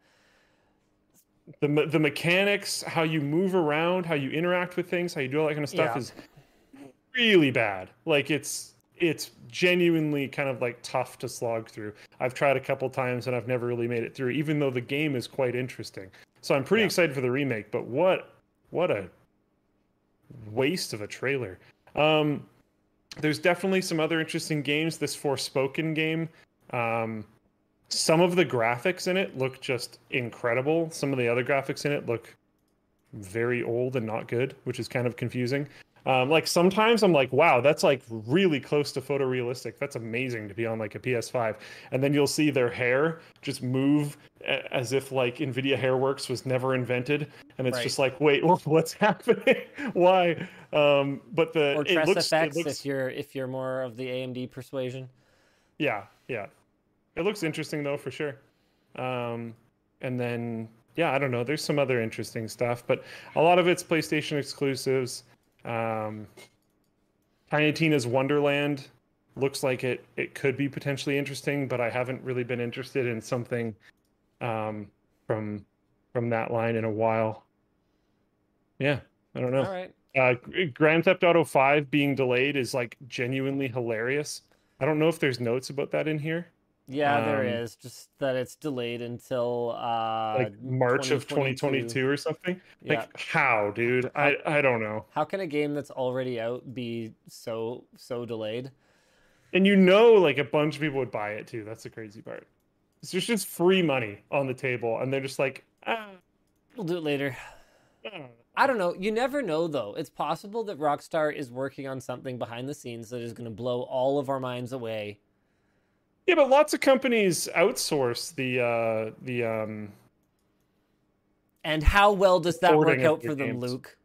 the the mechanics, how you move around, how you interact with things, how you do all that kind of stuff yeah. is really bad. Like it's it's genuinely kind of like tough to slog through. I've tried a couple times and I've never really made it through, even though the game is quite interesting. So I'm pretty yeah. excited for the remake. But what what a waste of a trailer. Um, there's definitely some other interesting games. This Forspoken game, um, some of the graphics in it look just incredible. Some of the other graphics in it look very old and not good, which is kind of confusing. Um, like sometimes I'm like, wow, that's like really close to photorealistic. That's amazing to be on like a PS5. And then you'll see their hair just move as if like NVIDIA Hairworks was never invented. And it's right. just like, wait, what's happening? Why? Um, but the or Tress looks, FX looks, if you're if you're more of the AMD persuasion. Yeah, yeah. It looks interesting though for sure. Um, and then yeah, I don't know. There's some other interesting stuff, but a lot of it's PlayStation exclusives. Um, Tiny Tina's Wonderland looks like it it could be potentially interesting, but I haven't really been interested in something um, from from that line in a while. Yeah, I don't know. All right. Uh, Grand Theft Auto Five being delayed is like genuinely hilarious. I don't know if there's notes about that in here. Yeah, um, there is. Just that it's delayed until uh like March of 2022 or something. Yeah. Like how, dude? I I don't know. How can a game that's already out be so so delayed? And you know like a bunch of people would buy it too. That's the crazy part. It's just, just free money on the table and they're just like, ah. we'll do it later. I don't know. You never know, though. It's possible that Rockstar is working on something behind the scenes that is going to blow all of our minds away yeah, but lots of companies outsource the uh, the um. And how well does that work out for them, Luke?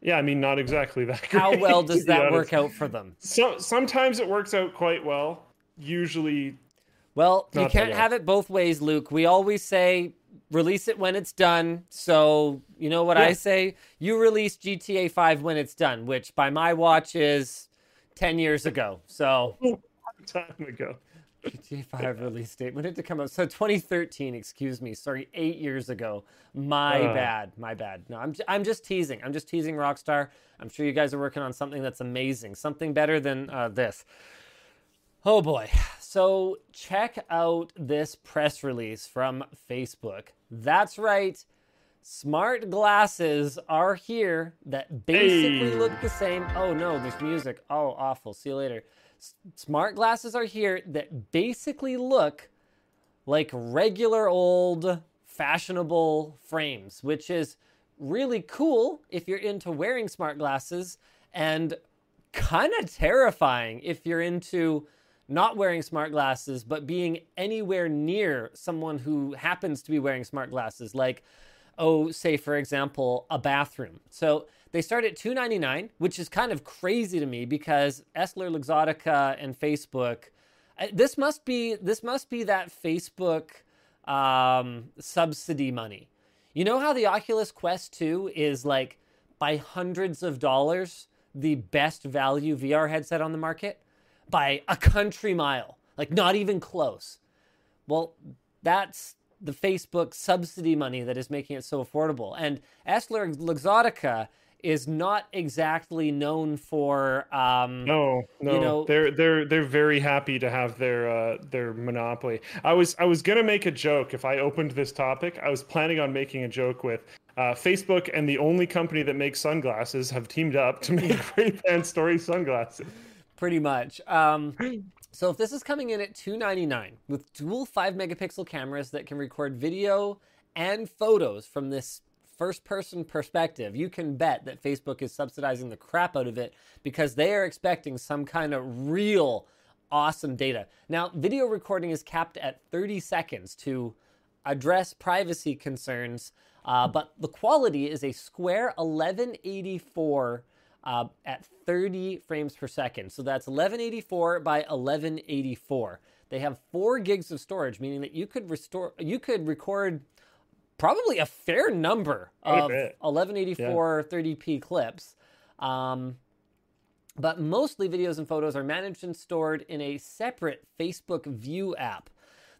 Yeah, I mean, not exactly that. Great, how well does that work out for them? So sometimes it works out quite well. Usually, well, you can't have it both ways, Luke. We always say release it when it's done. So you know what yeah. I say? You release GTA Five when it's done, which by my watch is ten years ago. So time ago. GTA 5 release date. When did it come out? So 2013, excuse me. Sorry, eight years ago. My uh. bad. My bad. No, I'm, I'm just teasing. I'm just teasing Rockstar. I'm sure you guys are working on something that's amazing, something better than uh, this. Oh boy. So check out this press release from Facebook. That's right. Smart glasses are here that basically Hey. look the same. Oh no, there's music. Oh, awful. See you later. Smart glasses are here that basically look like regular old fashionable frames, which is really cool if you're into wearing smart glasses and kind of terrifying if you're into not wearing smart glasses but being anywhere near someone who happens to be wearing smart glasses. Like oh say for example a bathroom so they start at 299 which is kind of crazy to me because EssilorLuxottica and Facebook uh, this must be this must be that Facebook um, subsidy money. You know how the Oculus Quest 2 is like by hundreds of dollars the best value VR headset on the market by a country mile, like not even close. Well, that's the Facebook subsidy money that is making it so affordable. And EssilorLuxottica is not exactly known for um, No, no, know- they're they're they're very happy to have their uh, their monopoly. I was I was gonna make a joke if I opened this topic. I was planning on making a joke with uh, Facebook and the only company that makes sunglasses have teamed up to make Ray-Ban Story sunglasses. pretty much. Um, so if this is coming in at 299 with dual 5 megapixel cameras that can record video and photos from this first person perspective, you can bet that Facebook is subsidizing the crap out of it because they are expecting some kind of real awesome data. Now, video recording is capped at 30 seconds to address privacy concerns, uh, but the quality is a square 1184 uh, at 30 frames per second. So that's 1184 by 1184. They have four gigs of storage, meaning that you could restore, you could record probably a fair number of bit. 1184 30p clips. Um, but mostly videos and photos are managed and stored in a separate Facebook View app.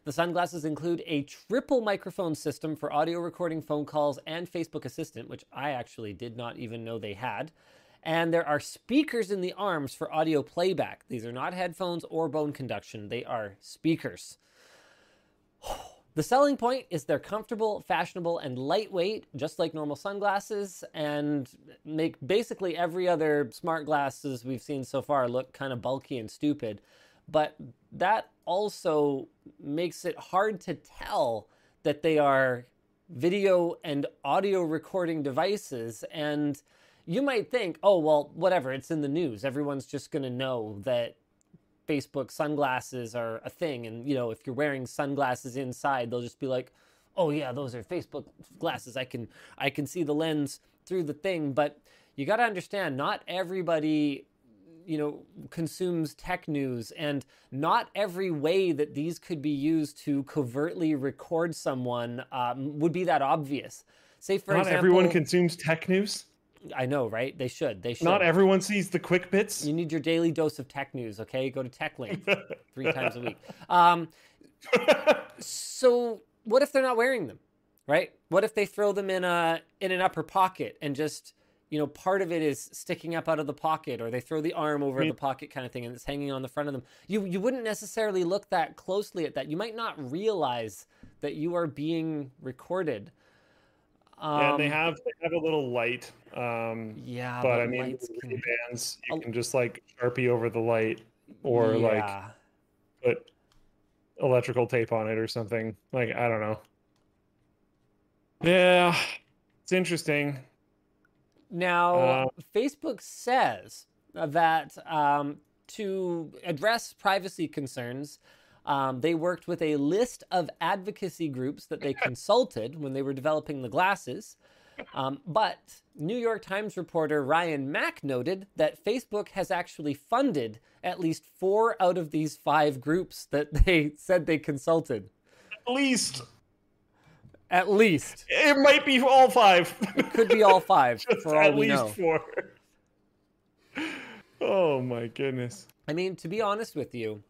The sunglasses include a triple microphone system for audio recording phone calls and Facebook Assistant, which I actually did not even know they had. And there are speakers in the arms for audio playback. These are not headphones or bone conduction, they are speakers. The selling point is they're comfortable, fashionable, and lightweight, just like normal sunglasses, and make basically every other smart glasses we've seen so far look kind of bulky and stupid. But that also makes it hard to tell that they are video and audio recording devices. And you might think, oh, well, whatever, it's in the news. Everyone's just going to know that Facebook sunglasses are a thing. And, you know, if you're wearing sunglasses inside, they'll just be like, oh yeah, those are Facebook glasses. I can I can see the lens through the thing. But you got to understand, not everybody you know consumes tech news and not every way that these could be used to covertly record someone um, would be that obvious say for Not example everyone consumes tech news. I know right? They should they should. Not everyone sees the quick bits. you need your daily dose of tech news okay? Go to techlink three times a week. Um, so what if they're not wearing them right? What if they throw them in a in an upper pocket and just you know part of it is sticking up out of the pocket or they throw the arm over mean- the pocket kind of thing and it's hanging on the front of them? You you wouldn't necessarily look that closely at that. You might not realize that you are being recorded um, yeah, and they have they have a little light. Um, yeah but I mean, can- bands you can just like sharpie over the light or like Yeah. put electrical tape on it or something. Like I don't know. Yeah, it's interesting. Now, Uh, Facebook says that um, to address privacy concerns, um, they worked with a list of advocacy groups that they consulted when they were developing the glasses. Um, but New York Times reporter Ryan Mac noted that Facebook has actually funded at least four out of these five groups that they said they consulted. At least At least. it might be all five. Could be all five, for all at we least know. four. Oh my goodness. I mean, to be honest with you,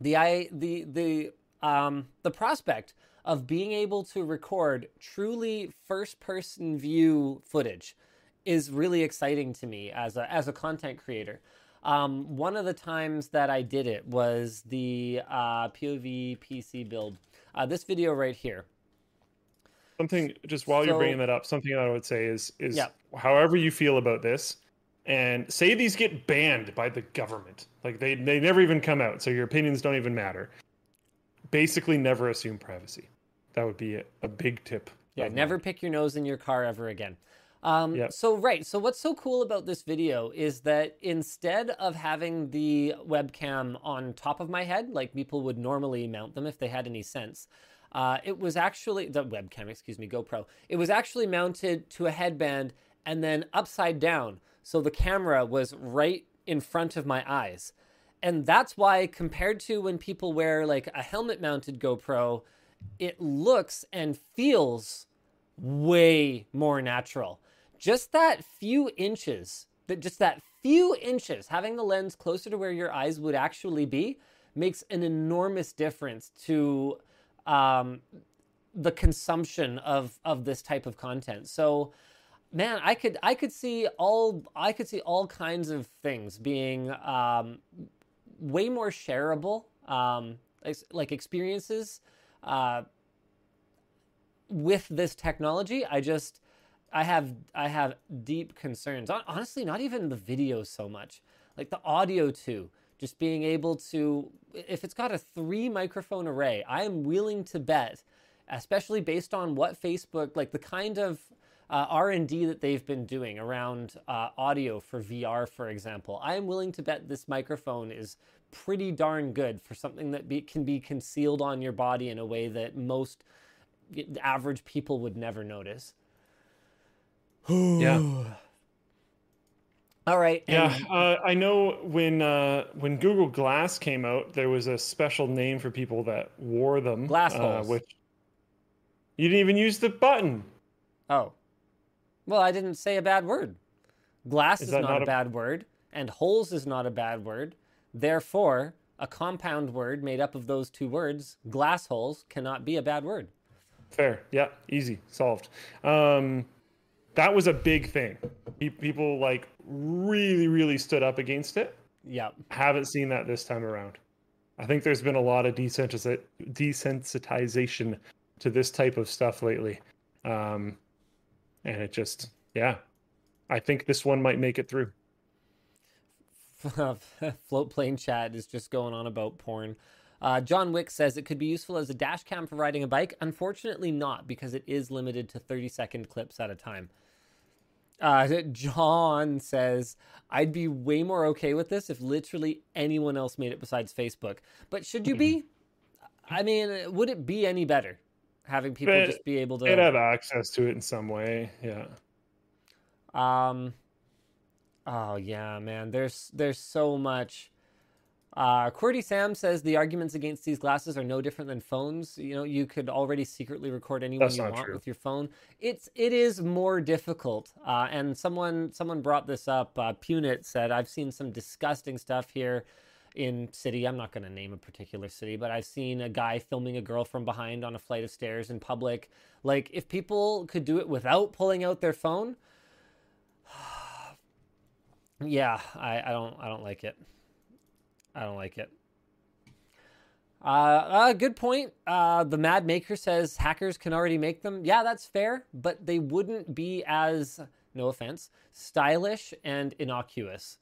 the I the the um the prospect of being able to record truly first person view footage is really exciting to me as a as a content creator. Um, one of the times that I did it was the uh, POV PC build. Uh, this video right here. something just while you're bringing that up, something that I would say is is Yeah. however you feel about this, and say these get banned by the government, like they they never even come out, so your opinions don't even matter. Basically, never assume privacy. That would be a, a big tip. Yeah, never pick your nose in your car ever again. Um, Yep. So, right. So, what's so cool about this video is that instead of having the webcam on top of my head, like people would normally mount them if they had any sense, uh, it was actually the webcam, excuse me, GoPro. It was actually mounted to a headband and then upside down. So, the camera was right in front of my eyes. And that's why, compared to when people wear like a helmet mounted GoPro, it looks and feels way more natural. Just that few inches, that just that few inches, having the lens closer to where your eyes would actually be, makes an enormous difference to um, the consumption of of this type of content. So, man, I could I could see all I could see all kinds of things being um, way more shareable, um, like experiences uh, with this technology. I just I have I have deep concerns. Honestly, not even the video so much, like the audio too. Just being able to, if it's got a three microphone array, I am willing to bet, especially based on what Facebook, like the kind of uh, R&D that they've been doing around uh, audio for VR, for example. I am willing to bet this microphone is pretty darn good for something that be, can be concealed on your body in a way that most average people would never notice. Yeah. All right. Yeah, uh, I know when uh, when Google Glass came out, there was a special name for people that wore them. Glass uh, which you didn't even use the button. Oh. Well, I didn't say a bad word. Glass Is is, not, not a bad word, and holes is not a bad word. Therefore, a compound word made up of those two words, glass holes, cannot be a bad word. Fair. Yeah, easy, solved. Um, that was a big thing. People like really, really stood up against it. Yeah. Haven't seen that this time around. I think there's been a lot of desensitization to this type of stuff lately, um, and it just, yeah, I think this one might make it through. Floatplane chat is just going on about porn. Uh, John Wick says it could be useful as a dash cam for riding a bike. Unfortunately, not because it is limited to 30 second clips at a time. Uh, John says, I'd be way more okay with this if literally anyone else made it besides Facebook. But should you be? I mean, would it be any better having people But just be able to? Have access to it in some way. Yeah. Um. Oh yeah, man. There's there's so much. Uh, QWERTY Sam says the arguments against these glasses are no different than phones. You know, you could already secretly record anyone That's you want true. with your phone. It's it is more difficult. Uh, and someone someone brought this up. Uh, Punit said I've seen some disgusting stuff here in city. I'm not going to name a particular city, but I've seen a guy filming a girl from behind on a flight of stairs in public. Like if people could do it without pulling out their phone, yeah, I, I don't I don't like it. I don't like it. Uh, uh, good point. Uh, the Mad Maker says hackers can already make them. Yeah, that's fair, but they wouldn't be as, no offense, stylish and innocuous.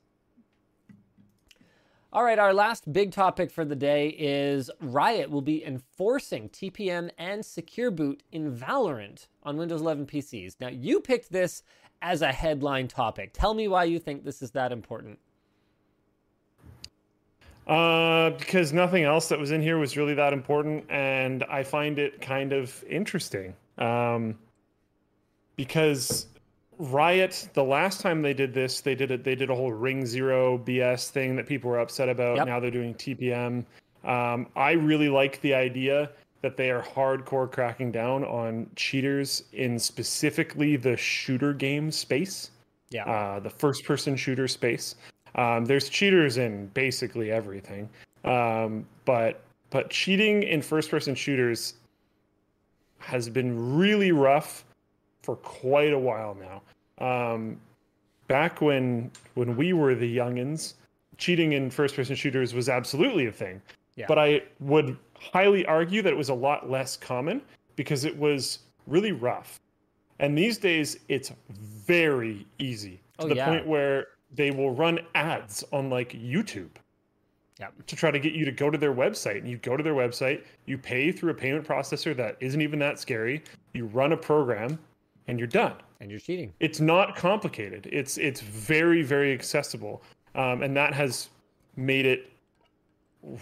All right, our last big topic for the day is Riot will be enforcing TPM and Secure Boot in Valorant on Windows 11 PCs. Now, you picked this as a headline topic. Tell me why you think this is that important. Uh, because nothing else that was in here was really that important, and I find it kind of interesting. Um, because Riot, the last time they did this, they did it. They did a whole Ring Zero BS thing that people were upset about. Yep. Now they're doing TPM. Um, I really like the idea that they are hardcore cracking down on cheaters in specifically the shooter game space Yeah. uh, the first person shooter space. Um, there's cheaters in basically everything, um, but but cheating in first person shooters has been really rough for quite a while now. Um, back when when we were the youngins, cheating in first person shooters was absolutely a thing. Yeah. But I would highly argue that it was a lot less common because it was really rough. And these days, it's very easy to Oh, the yeah. point where they will run ads on like YouTube Yeah. to try to get you to go to their website. And you go to their website, you pay through a payment processor that isn't even that scary. You run a program, and you're done. And you're cheating. It's not complicated. It's it's very very accessible, um, and that has made it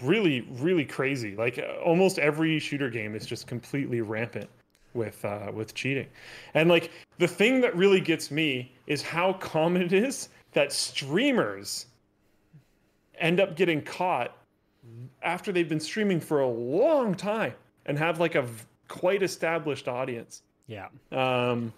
really really crazy. Like almost every shooter game is just completely rampant with uh, with cheating, and like the thing that really gets me is how common it is that streamers end up getting caught after they've been streaming for a long time and have like a quite established audience. Yeah. Um,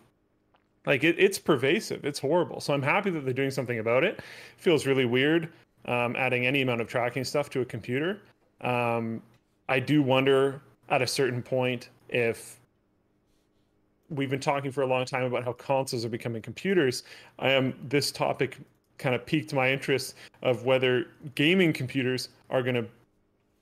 like it, it's pervasive. It's horrible. So I'm happy that they're doing something about it. Feels really weird um, adding any amount of tracking stuff to a computer. Um, I do wonder at a certain point if we've been talking for a long time about how consoles are becoming computers. I am this topic kind of piqued my interest of whether gaming computers are going to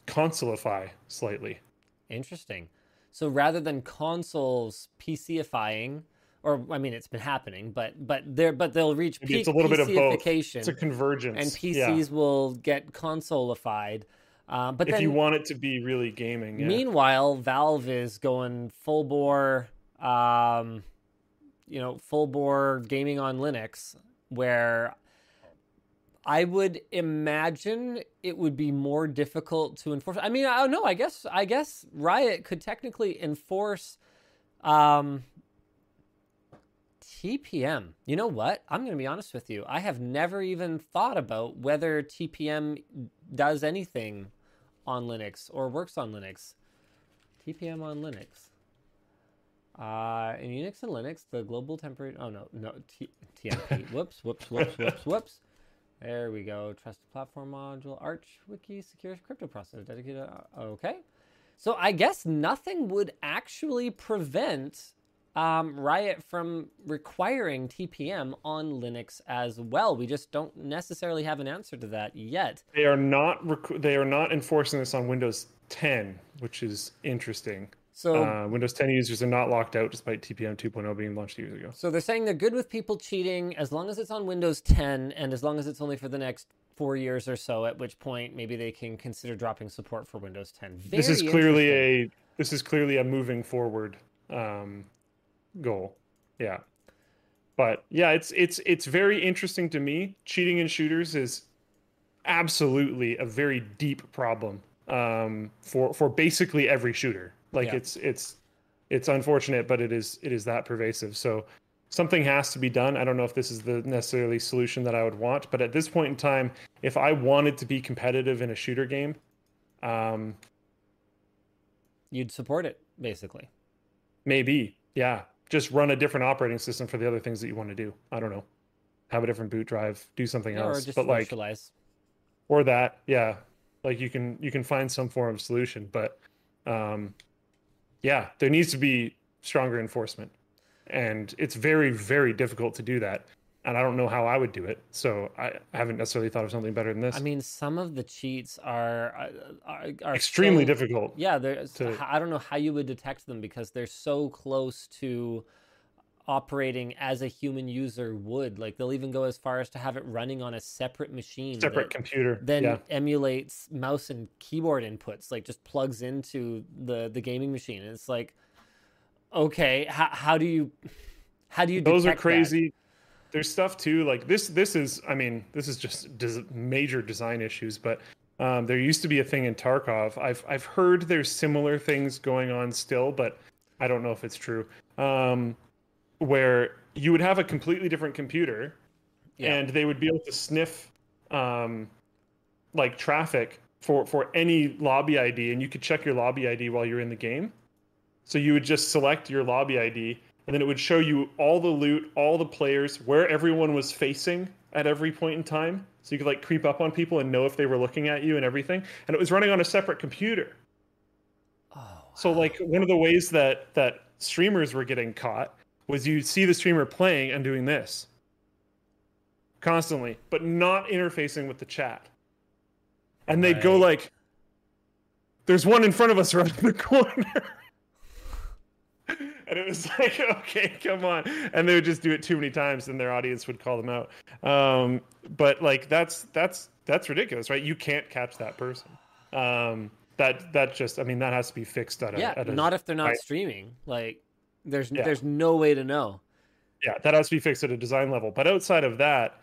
consoleify slightly. Interesting. So rather than consoles PCifying, or I mean, it's been happening, but but they're but they'll reach Maybe it's a little bit of both. PCification, It's a convergence. and Yeah. PCs will get consolified. Uh, but if then, you want it to be really gaming. Yeah. meanwhile, Valve is going full bore, um, you know, full bore gaming on Linux, where I would imagine it would be more difficult to enforce. I mean, I don't know. I guess I guess Riot could technically enforce um, TPM. You know what? I'm going to be honest with you. I have never even thought about whether TPM does anything on Linux or works on Linux. TPM on Linux. Uh, in Unix and Linux, the global temperature. Oh no, no T- TMP. whoops, whoops, whoops, whoops, whoops. There we go. Trusted platform module, Arch Wiki, secure crypto processor, dedicated. uh, Okay, so I guess nothing would actually prevent um, Riot from requiring TPM on Linux as well. We just don't necessarily have an answer to that yet. They are not rec- they are not enforcing this on Windows 10, which is interesting. So Uh, Windows 10 users are not locked out despite TPM 2.0 being launched years ago. So they're saying they're good with people cheating as long as it's on Windows 10 and as long as it's only for the next four years or so, at which point maybe they can consider dropping support for Windows 10. this is clearly a this is clearly a moving forward um, goal. Yeah. But yeah, it's it's it's very interesting to me. Cheating in shooters is absolutely a very deep problem um, for for basically every shooter. Like Yeah. it's it's it's unfortunate, but it is it is that pervasive. So something has to be done. I don't know if this is the necessarily solution that I would want, but at this point in time, if I wanted to be competitive in a shooter game, um, You'd support it, basically. maybe yeah, just run a different operating system for the other things that you want to do. I don't know, have a different boot drive, do something Yeah, or else, just but like or that yeah like you can you can find some form of solution but um yeah there needs to be stronger enforcement. And it's very very difficult to do that. And i don't know how i would do it. So i, I haven't necessarily thought of something better than this. I mean, some of the cheats are uh, are, are extremely so- difficult Yeah, to- I don't know how you would detect them because they're so close to operating as a human user would. Like they'll even go as far as to have it running on a separate machine. separate computer then yeah emulates mouse and keyboard inputs like just plugs into the the gaming machine and it's like okay how, how do you how do you those are detect that? crazy there's stuff too like this this is i mean this is just des- major design issues but um, there used to be a thing in tarkov i've i've heard there's similar things going on still but i don't know if it's true um, where you would have a completely different computer Yeah. and they would be able to sniff um, like traffic for for any lobby id and you could check your lobby id while you're in the game. So you would just select your lobby id and then it would show you all the loot all the players where everyone was facing at every point in time. So you could like creep up on people and know if they were looking at you and everything. And it was running on a separate computer. Oh so like one of the ways that that streamers were getting caught was you see the streamer playing and doing this constantly, but not interfacing with the chat. And they'd go like there's one in front of us around the corner. and it was like, okay, come on, and they would just do it too many times, and their audience would call them out. Um, but like that's that's that's ridiculous, right? You can't catch that person. Um, that that just, I mean, that has to be fixed at a yeah. at a, not if they're not right. streaming. Like there's Yeah. there's no way to know. yeah, that has to be fixed at a design level. But outside of that,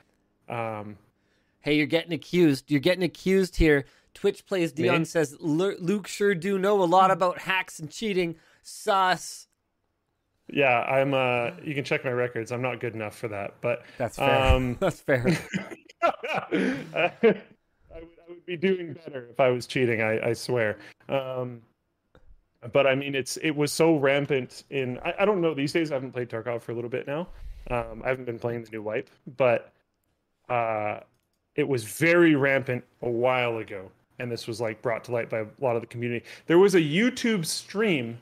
um, Hey, you're getting accused. You're getting accused here. Twitch plays Dion says Luke sure do know a lot about hacks and cheating. Sus. yeah, I'm. Uh, you can check my records. I'm not good enough for that, but That's fair. Um, That's fair. I, would, I would be doing better if I was cheating. I, I swear. Um, but I mean, it's it was so rampant in. I, I don't know these days. I haven't played Tarkov for a little bit now. Um, I haven't been playing the new wipe, but uh, it was very rampant a while ago, and this was like brought to light by a lot of the community. There was a YouTube stream.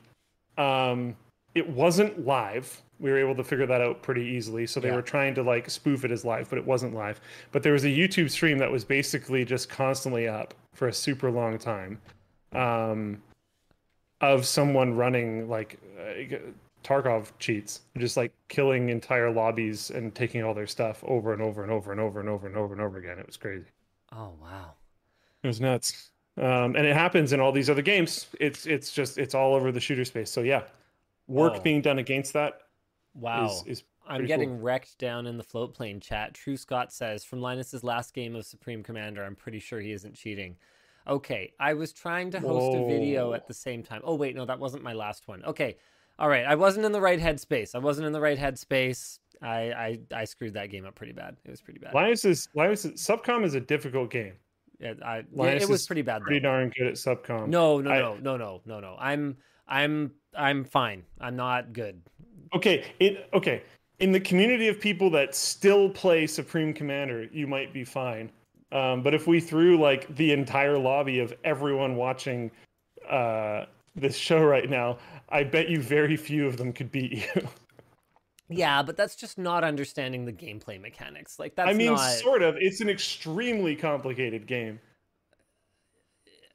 Um, it wasn't live. We were able to figure that out pretty easily. So they Yeah. were trying to like spoof it as live, but it wasn't live. But there was a YouTube stream that was basically just constantly up for a super long time, um, of someone running like uh, Tarkov cheats, just like killing entire lobbies and taking all their stuff over and over and over and over and over and over and over again. It was crazy. oh wow. It was nuts. Um, and it happens in all these other games. It's it's just it's all over the shooter space. So yeah, work Oh. being done against that Wow. is is I'm getting cool. wrecked down in the Floatplane chat. True Scott says from Linus's last game of Supreme Commander, I'm pretty sure he isn't cheating. Okay, I was trying to host a video at the same time. Oh wait, no, that wasn't my last one. Okay, all right, I wasn't in the right headspace. I wasn't in the right headspace. I I, I screwed that game up pretty bad. It was pretty bad. Linus is Linus is, Subcom is a difficult game. Yeah, I, Linus it was pretty bad. Pretty though. darn good at Subcom. No, no, I- no, no, no, no, no. I'm I'm I'm fine. I'm not good. Okay, it okay. In the community of people that still play Supreme Commander, you might be fine. Um, but if we threw like the entire lobby of everyone watching uh, this show right now, I bet you very few of them could beat you. Yeah, but that's just not understanding the gameplay mechanics. Like that's I mean, not. sort of. It's an extremely complicated game.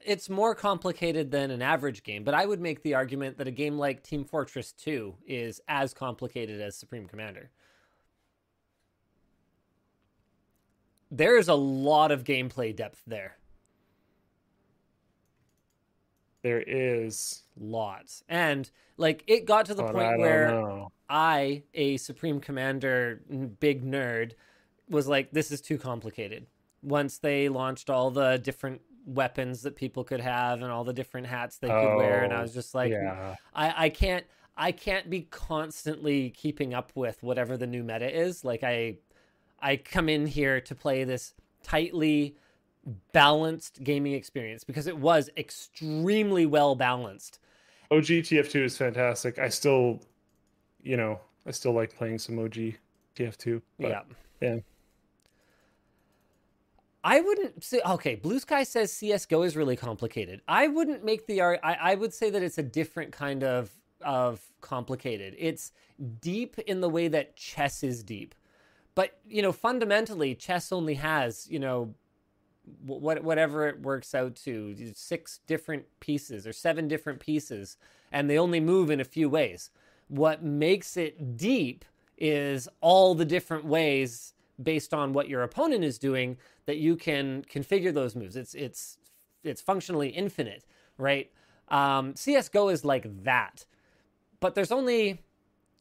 it's more complicated than an average game, but I would make the argument that a game like Team Fortress 2 is as complicated as Supreme Commander. There's a lot of gameplay depth there. There is, Lots. And like it got to the but point don't where know. I, a Supreme Commander big nerd, was like, this is too complicated. Once they launched all the different weapons that people could have and all the different hats they could wear, and I Oh, was just like, yeah, I, I can't I can't be constantly keeping up with whatever the new meta is. Like I I come in here to play this tightly balanced gaming experience because it was extremely well balanced. OG TF2 is fantastic. I still, you know, I still like playing some OG TF2. But yeah. yeah. I wouldn't say okay. Blue Sky says CS:GO is really complicated. I wouldn't make the I, I would say that it's a different kind of of complicated. It's deep in the way that chess is deep, but you know fundamentally chess only has you know what whatever it works out to six different pieces or seven different pieces, and they only move in a few ways. What makes it deep is all the different ways based on what your opponent is doing that you can configure those moves. It's it's it's functionally infinite, right? Um, CS:GO is like that, but there's only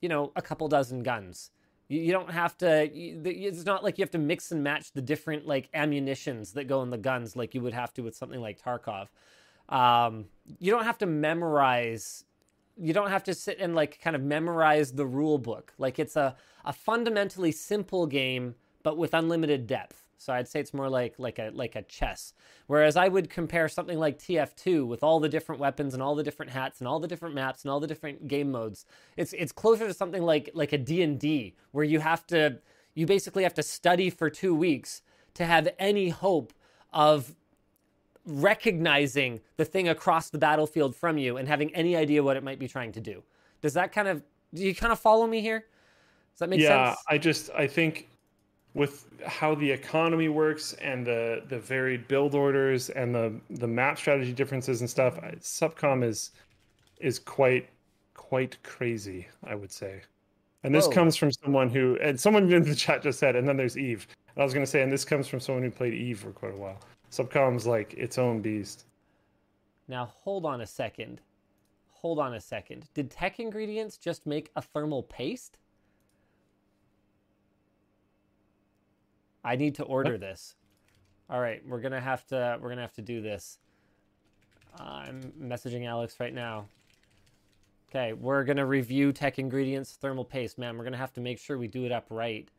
you know a couple dozen guns. You, don't have to. It's not like you have to mix and match the different like ammunitions that go in the guns like you would have to with something like Tarkov. Um, you don't have to memorize you don't have to sit and like kind of memorize the rule book. Like it's a, a fundamentally simple game, but with unlimited depth. So I'd say it's more like like a like a chess. Whereas I would compare something like TF2 with all the different weapons and all the different hats and all the different maps and all the different game modes. It's it's closer to something like like a D&D where you have to you basically have to study for 2 weeks to have any hope of recognizing the thing across the battlefield from you and having any idea what it might be trying to do. Does that kind of do you kind of follow me here? Does that make yeah, sense? I just I think with how the economy works and the the varied build orders and the the map strategy differences and stuff, Subcom is is quite quite crazy, I would say. And this Whoa. comes from someone who, and someone in the chat just said, and then there's Eve. and I was going to say, and this comes from someone who played Eve for quite a while. Subcom's like its own beast. Now, hold on a second. Hold on a second. Did Tech Ingredients just make a thermal paste? I need to order this. All right, we're gonna have to. We're gonna have to do this. I'm messaging Alex right now. Okay, we're gonna review Tech Ingredients thermal paste, man. We're gonna have to make sure we do it up right.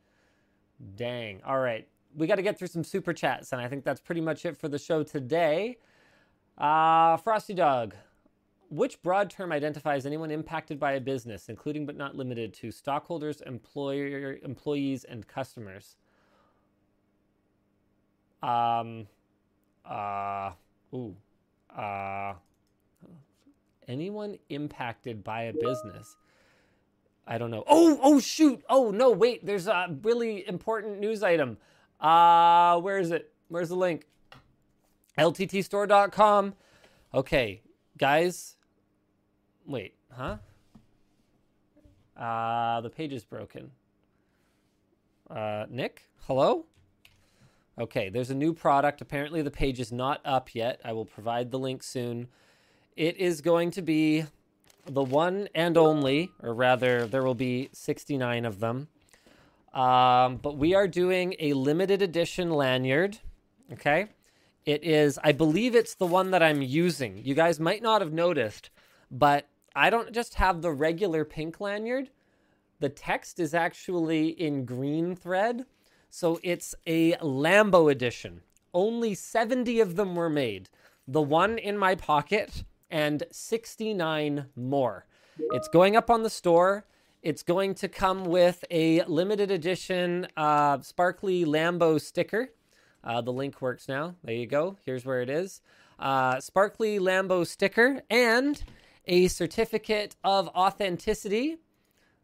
Dang. All right, we got to get through some super chats, and I think that's pretty much it for the show today. Uh, Frosty Dog. Which broad term identifies anyone impacted by a business, including but not limited to stockholders, employer, employees, and customers? Um, uh, ooh, uh, anyone impacted by a business? I don't know. Oh, oh, shoot. Oh, no, wait. There's a really important news item. Uh, where is it? Where's the link? LTTstore.com. Okay, guys. Wait, huh? Uh, the page is broken. Uh, Nick, hello? Okay, there's a new product. Apparently, the page is not up yet. I will provide the link soon. It is going to be the one and only, or rather, there will be 69 of them. Um, but we are doing a limited edition lanyard. Okay. It is, I believe it's the one that I'm using. You guys might not have noticed, but I don't just have the regular pink lanyard. The text is actually in green thread. So it's a Lambo edition. Only 70 of them were made. The one in my pocket and 69 more. It's going up on the store. It's going to come with a limited edition uh, sparkly Lambo sticker. Uh, the link works now. There you go. Here's where it is. Uh, sparkly Lambo sticker and a certificate of authenticity.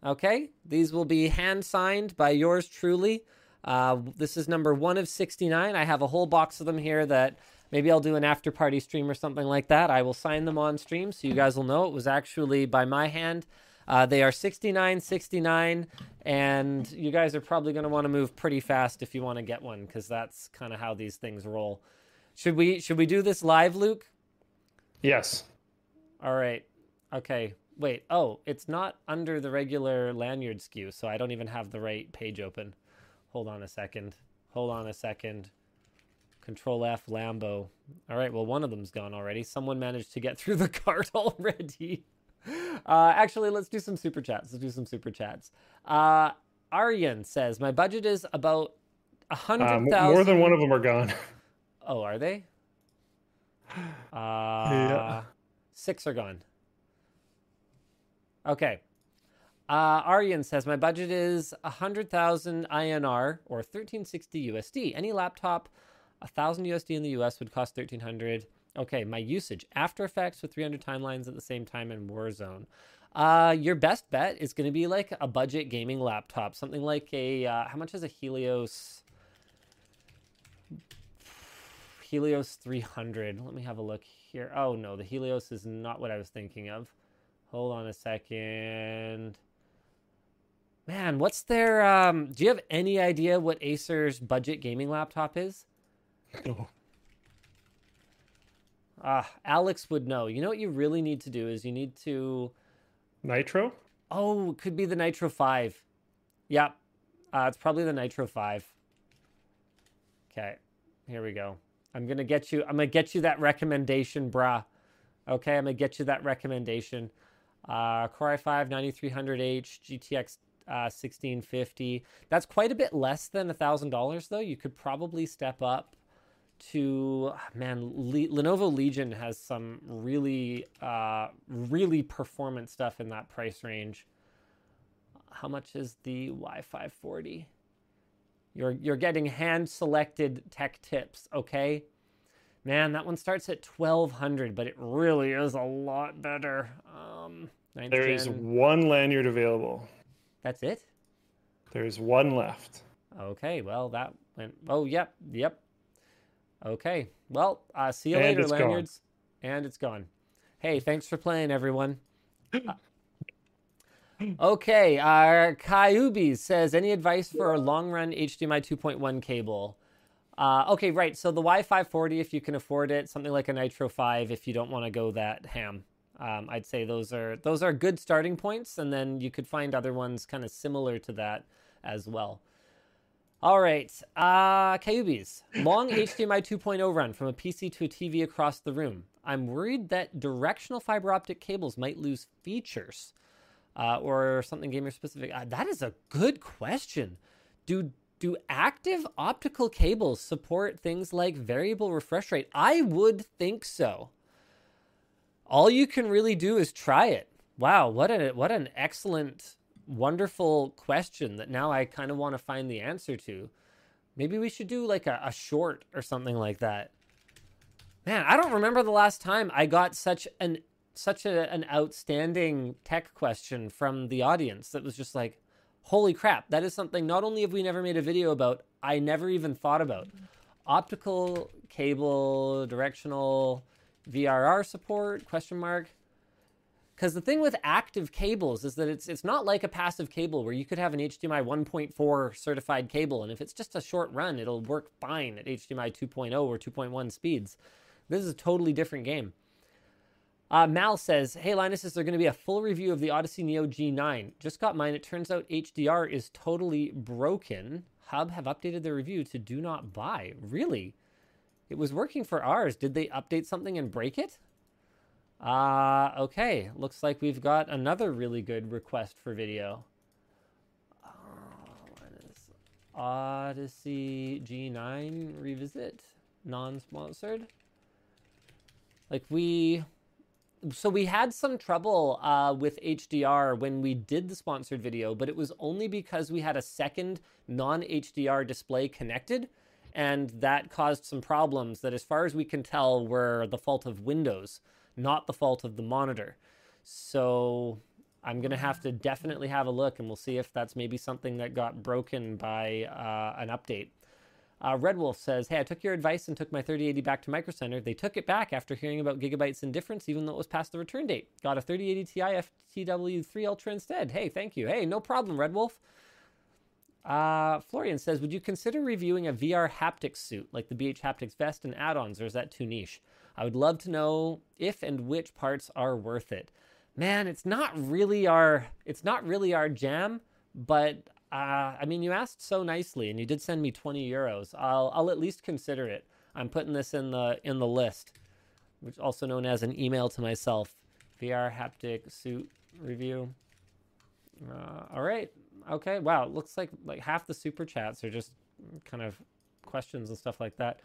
Okay, these will be hand signed by yours truly. Uh, this is number one of 69. I have a whole box of them here that maybe I'll do an after party stream or something like that. I will sign them on stream so you guys will know it was actually by my hand. Uh, they are 69, 69, and you guys are probably going to want to move pretty fast if you want to get one because that's kind of how these things roll. Should we should we do this live, Luke? Yes. All right. Okay. Wait. Oh, it's not under the regular lanyard skew, so I don't even have the right page open. Hold on a second. Hold on a second. Control F Lambo. All right. Well, one of them's gone already. Someone managed to get through the cart already. Uh, actually, let's do some super chats. Let's do some super chats. Uh, Aryan says, My budget is about a Uh, hundred m- more than one of them are gone. Oh, are they? Uh, Yeah. Six are gone. Okay. Uh, Aryan says, My budget is 100,000 INR or 1360 USD. Any laptop, 1,000 USD in the US would cost 1300 Okay, my usage After Effects with 300 timelines at the same time in Warzone. Uh, your best bet is going to be like a budget gaming laptop, something like a uh, how much is a Helios? Helios 300. Let me have a look here. Oh no, the Helios is not what I was thinking of. Hold on a second. Man, what's their um do you have any idea what Acer's budget gaming laptop is? No. Ah, Alex would know. You know what you really need to do is you need to Nitro? Oh, it could be the Nitro 5. Yep. Uh, it's probably the Nitro 5. Okay. Here we go. I'm going to get you I'm going to get you that recommendation, brah. Okay, I'm going to get you that recommendation. Uh Core i5 9300H GTX uh, 1650. That's quite a bit less than $1,000 though. You could probably step up to man Le- lenovo legion has some really uh really performant stuff in that price range how much is the Y540 you're you're getting hand selected tech tips okay man that one starts at 1200 but it really is a lot better um ninth There is gen- one lanyard available. That's it There is one left. okay well that went oh yep yep Okay. Well, uh, see you And later, it's gone. And it's gone. Hey, thanks for playing, everyone. Uh, Okay, our Kyubi says, any advice for a long run HDMI 2.1 cable? Uh, okay, right. So the Y540, if you can afford it, something like a Nitro 5, if you don't want to go that ham. Um, I'd say those are those are good starting points, and then you could find other ones kind of similar to that as well. All right, uh, Kyubis, long HDMI 2.0 run from a PC to a TV across the room. I'm worried that directional fiber optic cables might lose features uh, or something gamer specific. Uh, that is a good question. Do do active optical cables support things like variable refresh rate? I would think so. All you can really do is try it. Wow, what a what an excellent wonderful question that now I kind of want to find the answer to. Maybe we should do like a, a short or something like that. Man, I don't remember the last time I got such an such a, an outstanding tech question from the audience that was just like, holy crap, that is something not only have we never made a video about, I never even thought about. Optical cable directional VRR support question mark because the thing with active cables is that it's it's not like a passive cable where you could have an HDMI 1.4 certified cable, and if it's just a short run, it'll work fine at HDMI 2.0 or 2.1 speeds. This is a totally different game. Uh, Mal says, "Hey Linus, is there going to be a full review of the Odyssey Neo G9? Just got mine. It turns out HDR is totally broken. Hub have updated their review to do not buy. Really? It was working for ours. Did they update something and break it? Uh, okay, looks like we've got another really good request for video. Uh, Odyssey G9 revisit, non-sponsored. Like we, so we had some trouble uh, with HDR when we did the sponsored video, but it was only because we had a second non-HDR display connected, and that caused some problems that, as far as we can tell, were the fault of Windows not the fault of the monitor. So I'm going to have to definitely have a look and we'll see if that's maybe something that got broken by uh, an update. Uh, Red Wolf says, Hey, I took your advice and took my 3080 back to Micro Center. They took it back after hearing about Gigabyte's indifference, even though it was past the return date. Got a 3080 Ti FTW3 Ultra instead. Hey, thank you. Hey, no problem, Red Wolf. Uh, Florian says, Would you consider reviewing a VR haptic suit like the BH Haptics vest and add ons, or is that too niche? I would love to know if and which parts are worth it. Man, it's not really our it's not really our jam, but uh, I mean, you asked so nicely, and you did send me 20 euros. I'll I'll at least consider it. I'm putting this in the in the list, which also known as an email to myself. VR haptic suit review. Uh, all right. Okay. Wow. It looks like like half the super chats are just kind of questions and stuff like that.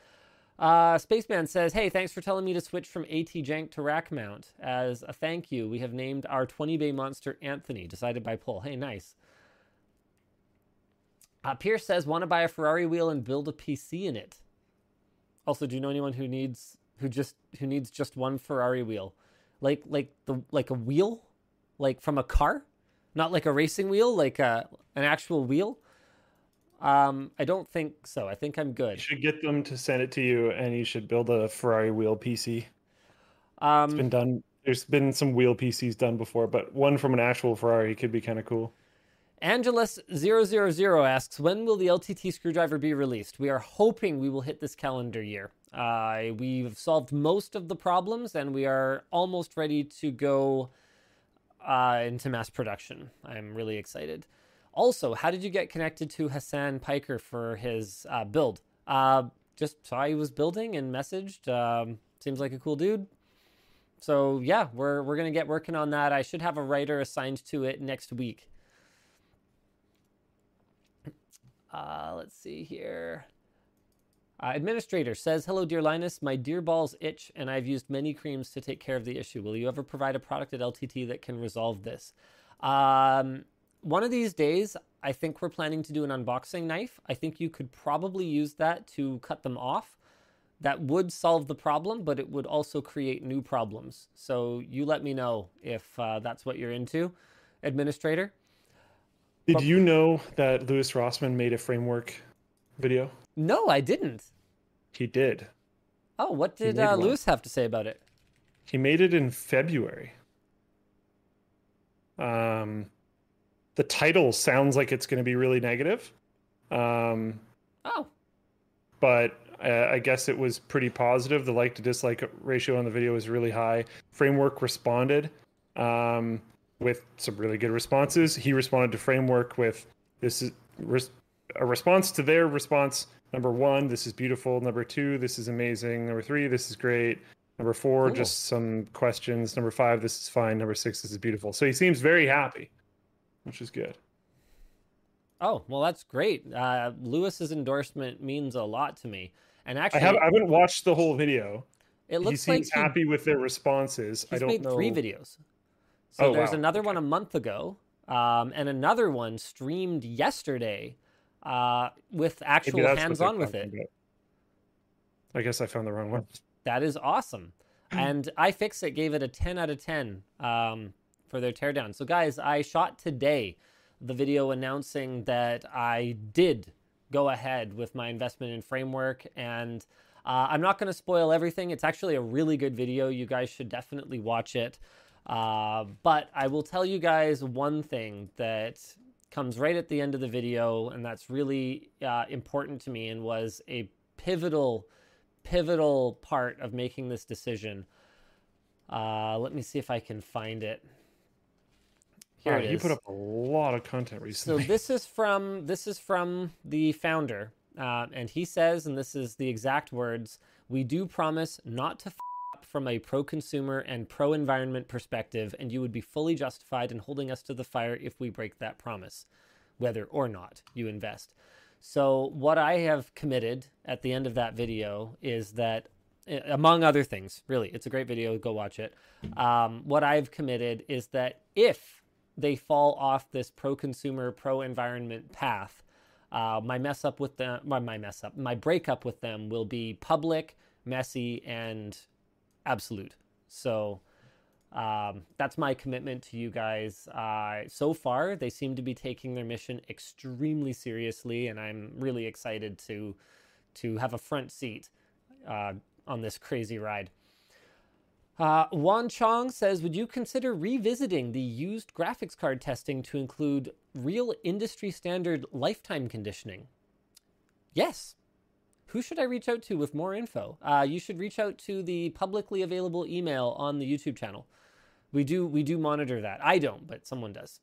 Uh, Spaceman says, Hey, thanks for telling me to switch from AT Jank to rack mount. As a thank you, we have named our 20 bay monster Anthony, decided by poll. Hey, nice. Uh, Pierce says, Want to buy a Ferrari wheel and build a PC in it. Also, do you know anyone who needs who just who needs just one Ferrari wheel, like like the like a wheel, like from a car, not like a racing wheel, like a, uh, an actual wheel? Um, I don't think so. I think I'm good. You should get them to send it to you, and you should build a Ferrari wheel PC. Um, it's been done. There's been some wheel PCs done before, but one from an actual Ferrari could be kind of cool. Angelus000 asks, when will the LTT screwdriver be released? We are hoping we will hit this calendar year. Uh, we've solved most of the problems and we are almost ready to go uh, into mass production. I'm really excited. Also, how did you get connected to Hasan Piker for his uh, build? Uh, just saw he was building and messaged. Um, seems like a cool dude. So yeah, we're we're gonna get working on that. I should have a writer assigned to it next week. Uh, let's see here. Uh, administrator says, Hello, dear Linus. My dear balls itch, and I've used many creams to take care of the issue. Will you ever provide a product at LTT that can resolve this? Um, one of these days, I think we're planning to do an unboxing knife. I think you could probably use that to cut them off. That would solve the problem, but it would also create new problems. So you let me know if uh, that's what you're into, administrator. Did but, you know that Louis Rossman made a framework video? No, I didn't. He did. Oh, what did uh, Louis have to say about it? He made it in February. Um, the title sounds like it's going to be really negative. Um, oh, but uh, I guess it was pretty positive. The like to dislike ratio on the video was really high. Framework responded um, with some really good responses. He responded to Framework with this is res- a response to their response. Number one, this is beautiful. Number two, this is amazing. Number three, this is great. Number four, cool. just some questions. Number five, this is fine. Number six, this is beautiful. So he seems very happy, which is good. Oh well, that's great. Uh, Louis's endorsement means a lot to me. And actually, I, have, I haven't watched the whole video. It looks he seems like happy with their responses. I don't made know. three videos. So oh, there's wow. another okay. one a month ago, um, and another one streamed yesterday uh, with actual hands-on with it. About. I guess I found the wrong one. That is awesome. and iFixit gave it a 10 out of 10 um, for their teardown. So, guys, I shot today the video announcing that I did go ahead with my investment in Framework. And uh, I'm not going to spoil everything. It's actually a really good video. You guys should definitely watch it. Uh, but I will tell you guys one thing that comes right at the end of the video, and that's really uh, important to me and was a pivotal, pivotal part of making this decision. Uh, let me see if I can find it. Here wow, it he put up a lot of content recently. So this is from this is from the founder, uh, and he says, and this is the exact words: "We do promise not to." F- from a pro-consumer and pro-environment perspective, and you would be fully justified in holding us to the fire if we break that promise, whether or not you invest. So, what I have committed at the end of that video is that, eh, among other things, really, it's a great video. Go watch it. Um, what I've committed is that if they fall off this pro-consumer, pro-environment path, uh, my mess up with them, my, my mess up, my breakup with them will be public, messy, and absolute. So um, that's my commitment to you guys. Uh, so far, they seem to be taking their mission extremely seriously, and I'm really excited to to have a front seat uh, on this crazy ride. Uh, Wan Chong says, Would you consider revisiting the used graphics card testing to include real industry standard lifetime conditioning? Yes. Who should I reach out to with more info? Uh, you should reach out to the publicly available email on the YouTube channel. We do we do monitor that. I don't, but someone does.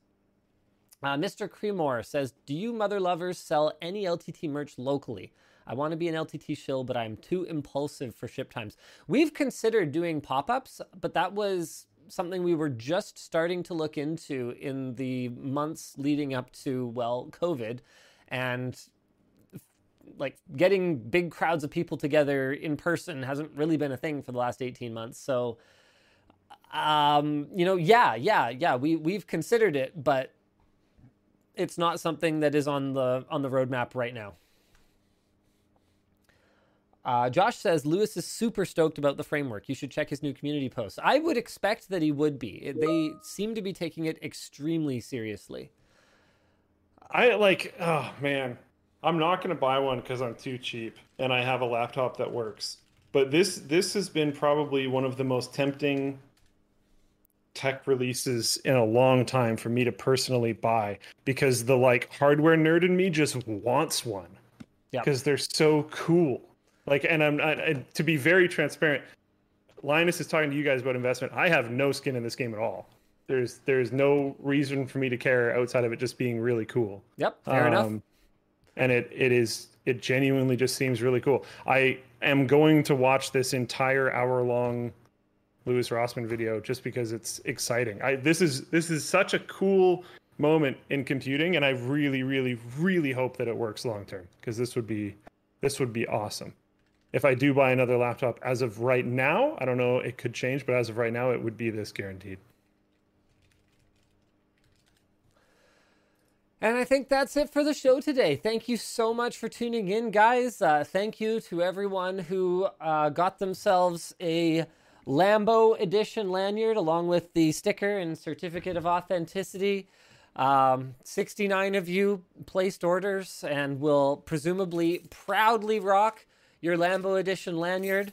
Uh, Mr. Cremore says, "Do you mother lovers sell any LTT merch locally? I want to be an LTT shill, but I'm too impulsive for ship times. We've considered doing pop-ups, but that was something we were just starting to look into in the months leading up to well COVID, and like getting big crowds of people together in person hasn't really been a thing for the last 18 months. So, um, you know, yeah, yeah, yeah, we we've considered it, but it's not something that is on the on the roadmap right now. Uh, Josh says Louis is super stoked about the framework. You should check his new community posts. I would expect that he would be. They seem to be taking it extremely seriously. I like, oh man, I'm not going to buy one because I'm too cheap and I have a laptop that works. But this this has been probably one of the most tempting tech releases in a long time for me to personally buy because the like hardware nerd in me just wants one Yeah. because they're so cool. Like, and I'm I, I- to be very transparent. Linus is talking to you guys about investment. I have no skin in this game at all. There's there's no reason for me to care outside of it just being really cool Yep, fair enough. Um, And it it is it genuinely just seems really cool. I am going to watch this entire hour long Louis Rossman video just because it's exciting. I this is this is such a cool moment in computing, and I really really really hope that it works long term because this would be this would be awesome. If I do buy another laptop, as of right now, I don't know, it could change, but as of right now, it would be this guaranteed. And I think that's it for the show today. Thank you so much for tuning in, guys. Uh, thank you to everyone who uh, got themselves a Lambo edition lanyard along with the sticker and certificate of authenticity. Um, 69 of you placed orders and will presumably proudly rock your Lambo edition lanyard.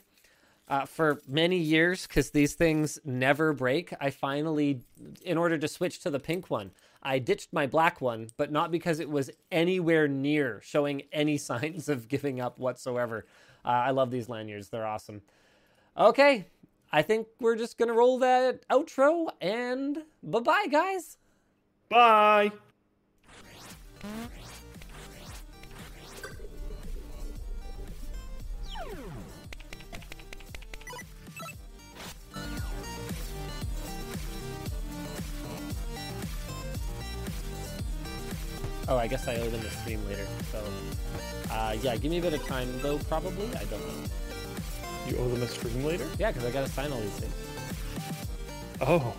uh, for many years because these things never break. I finally, in order to switch to the pink one, I ditched my black one, but not because it was anywhere near showing any signs of giving up whatsoever. Uh, I love these lanyards, they're awesome. Okay, I think we're just gonna roll that outro and bye bye, guys. Bye. Oh, I guess I owe them a stream later. So, uh, yeah, give me a bit of time though. Probably, I don't know. You owe them a stream later? Yeah, because I gotta sign all these things. Oh.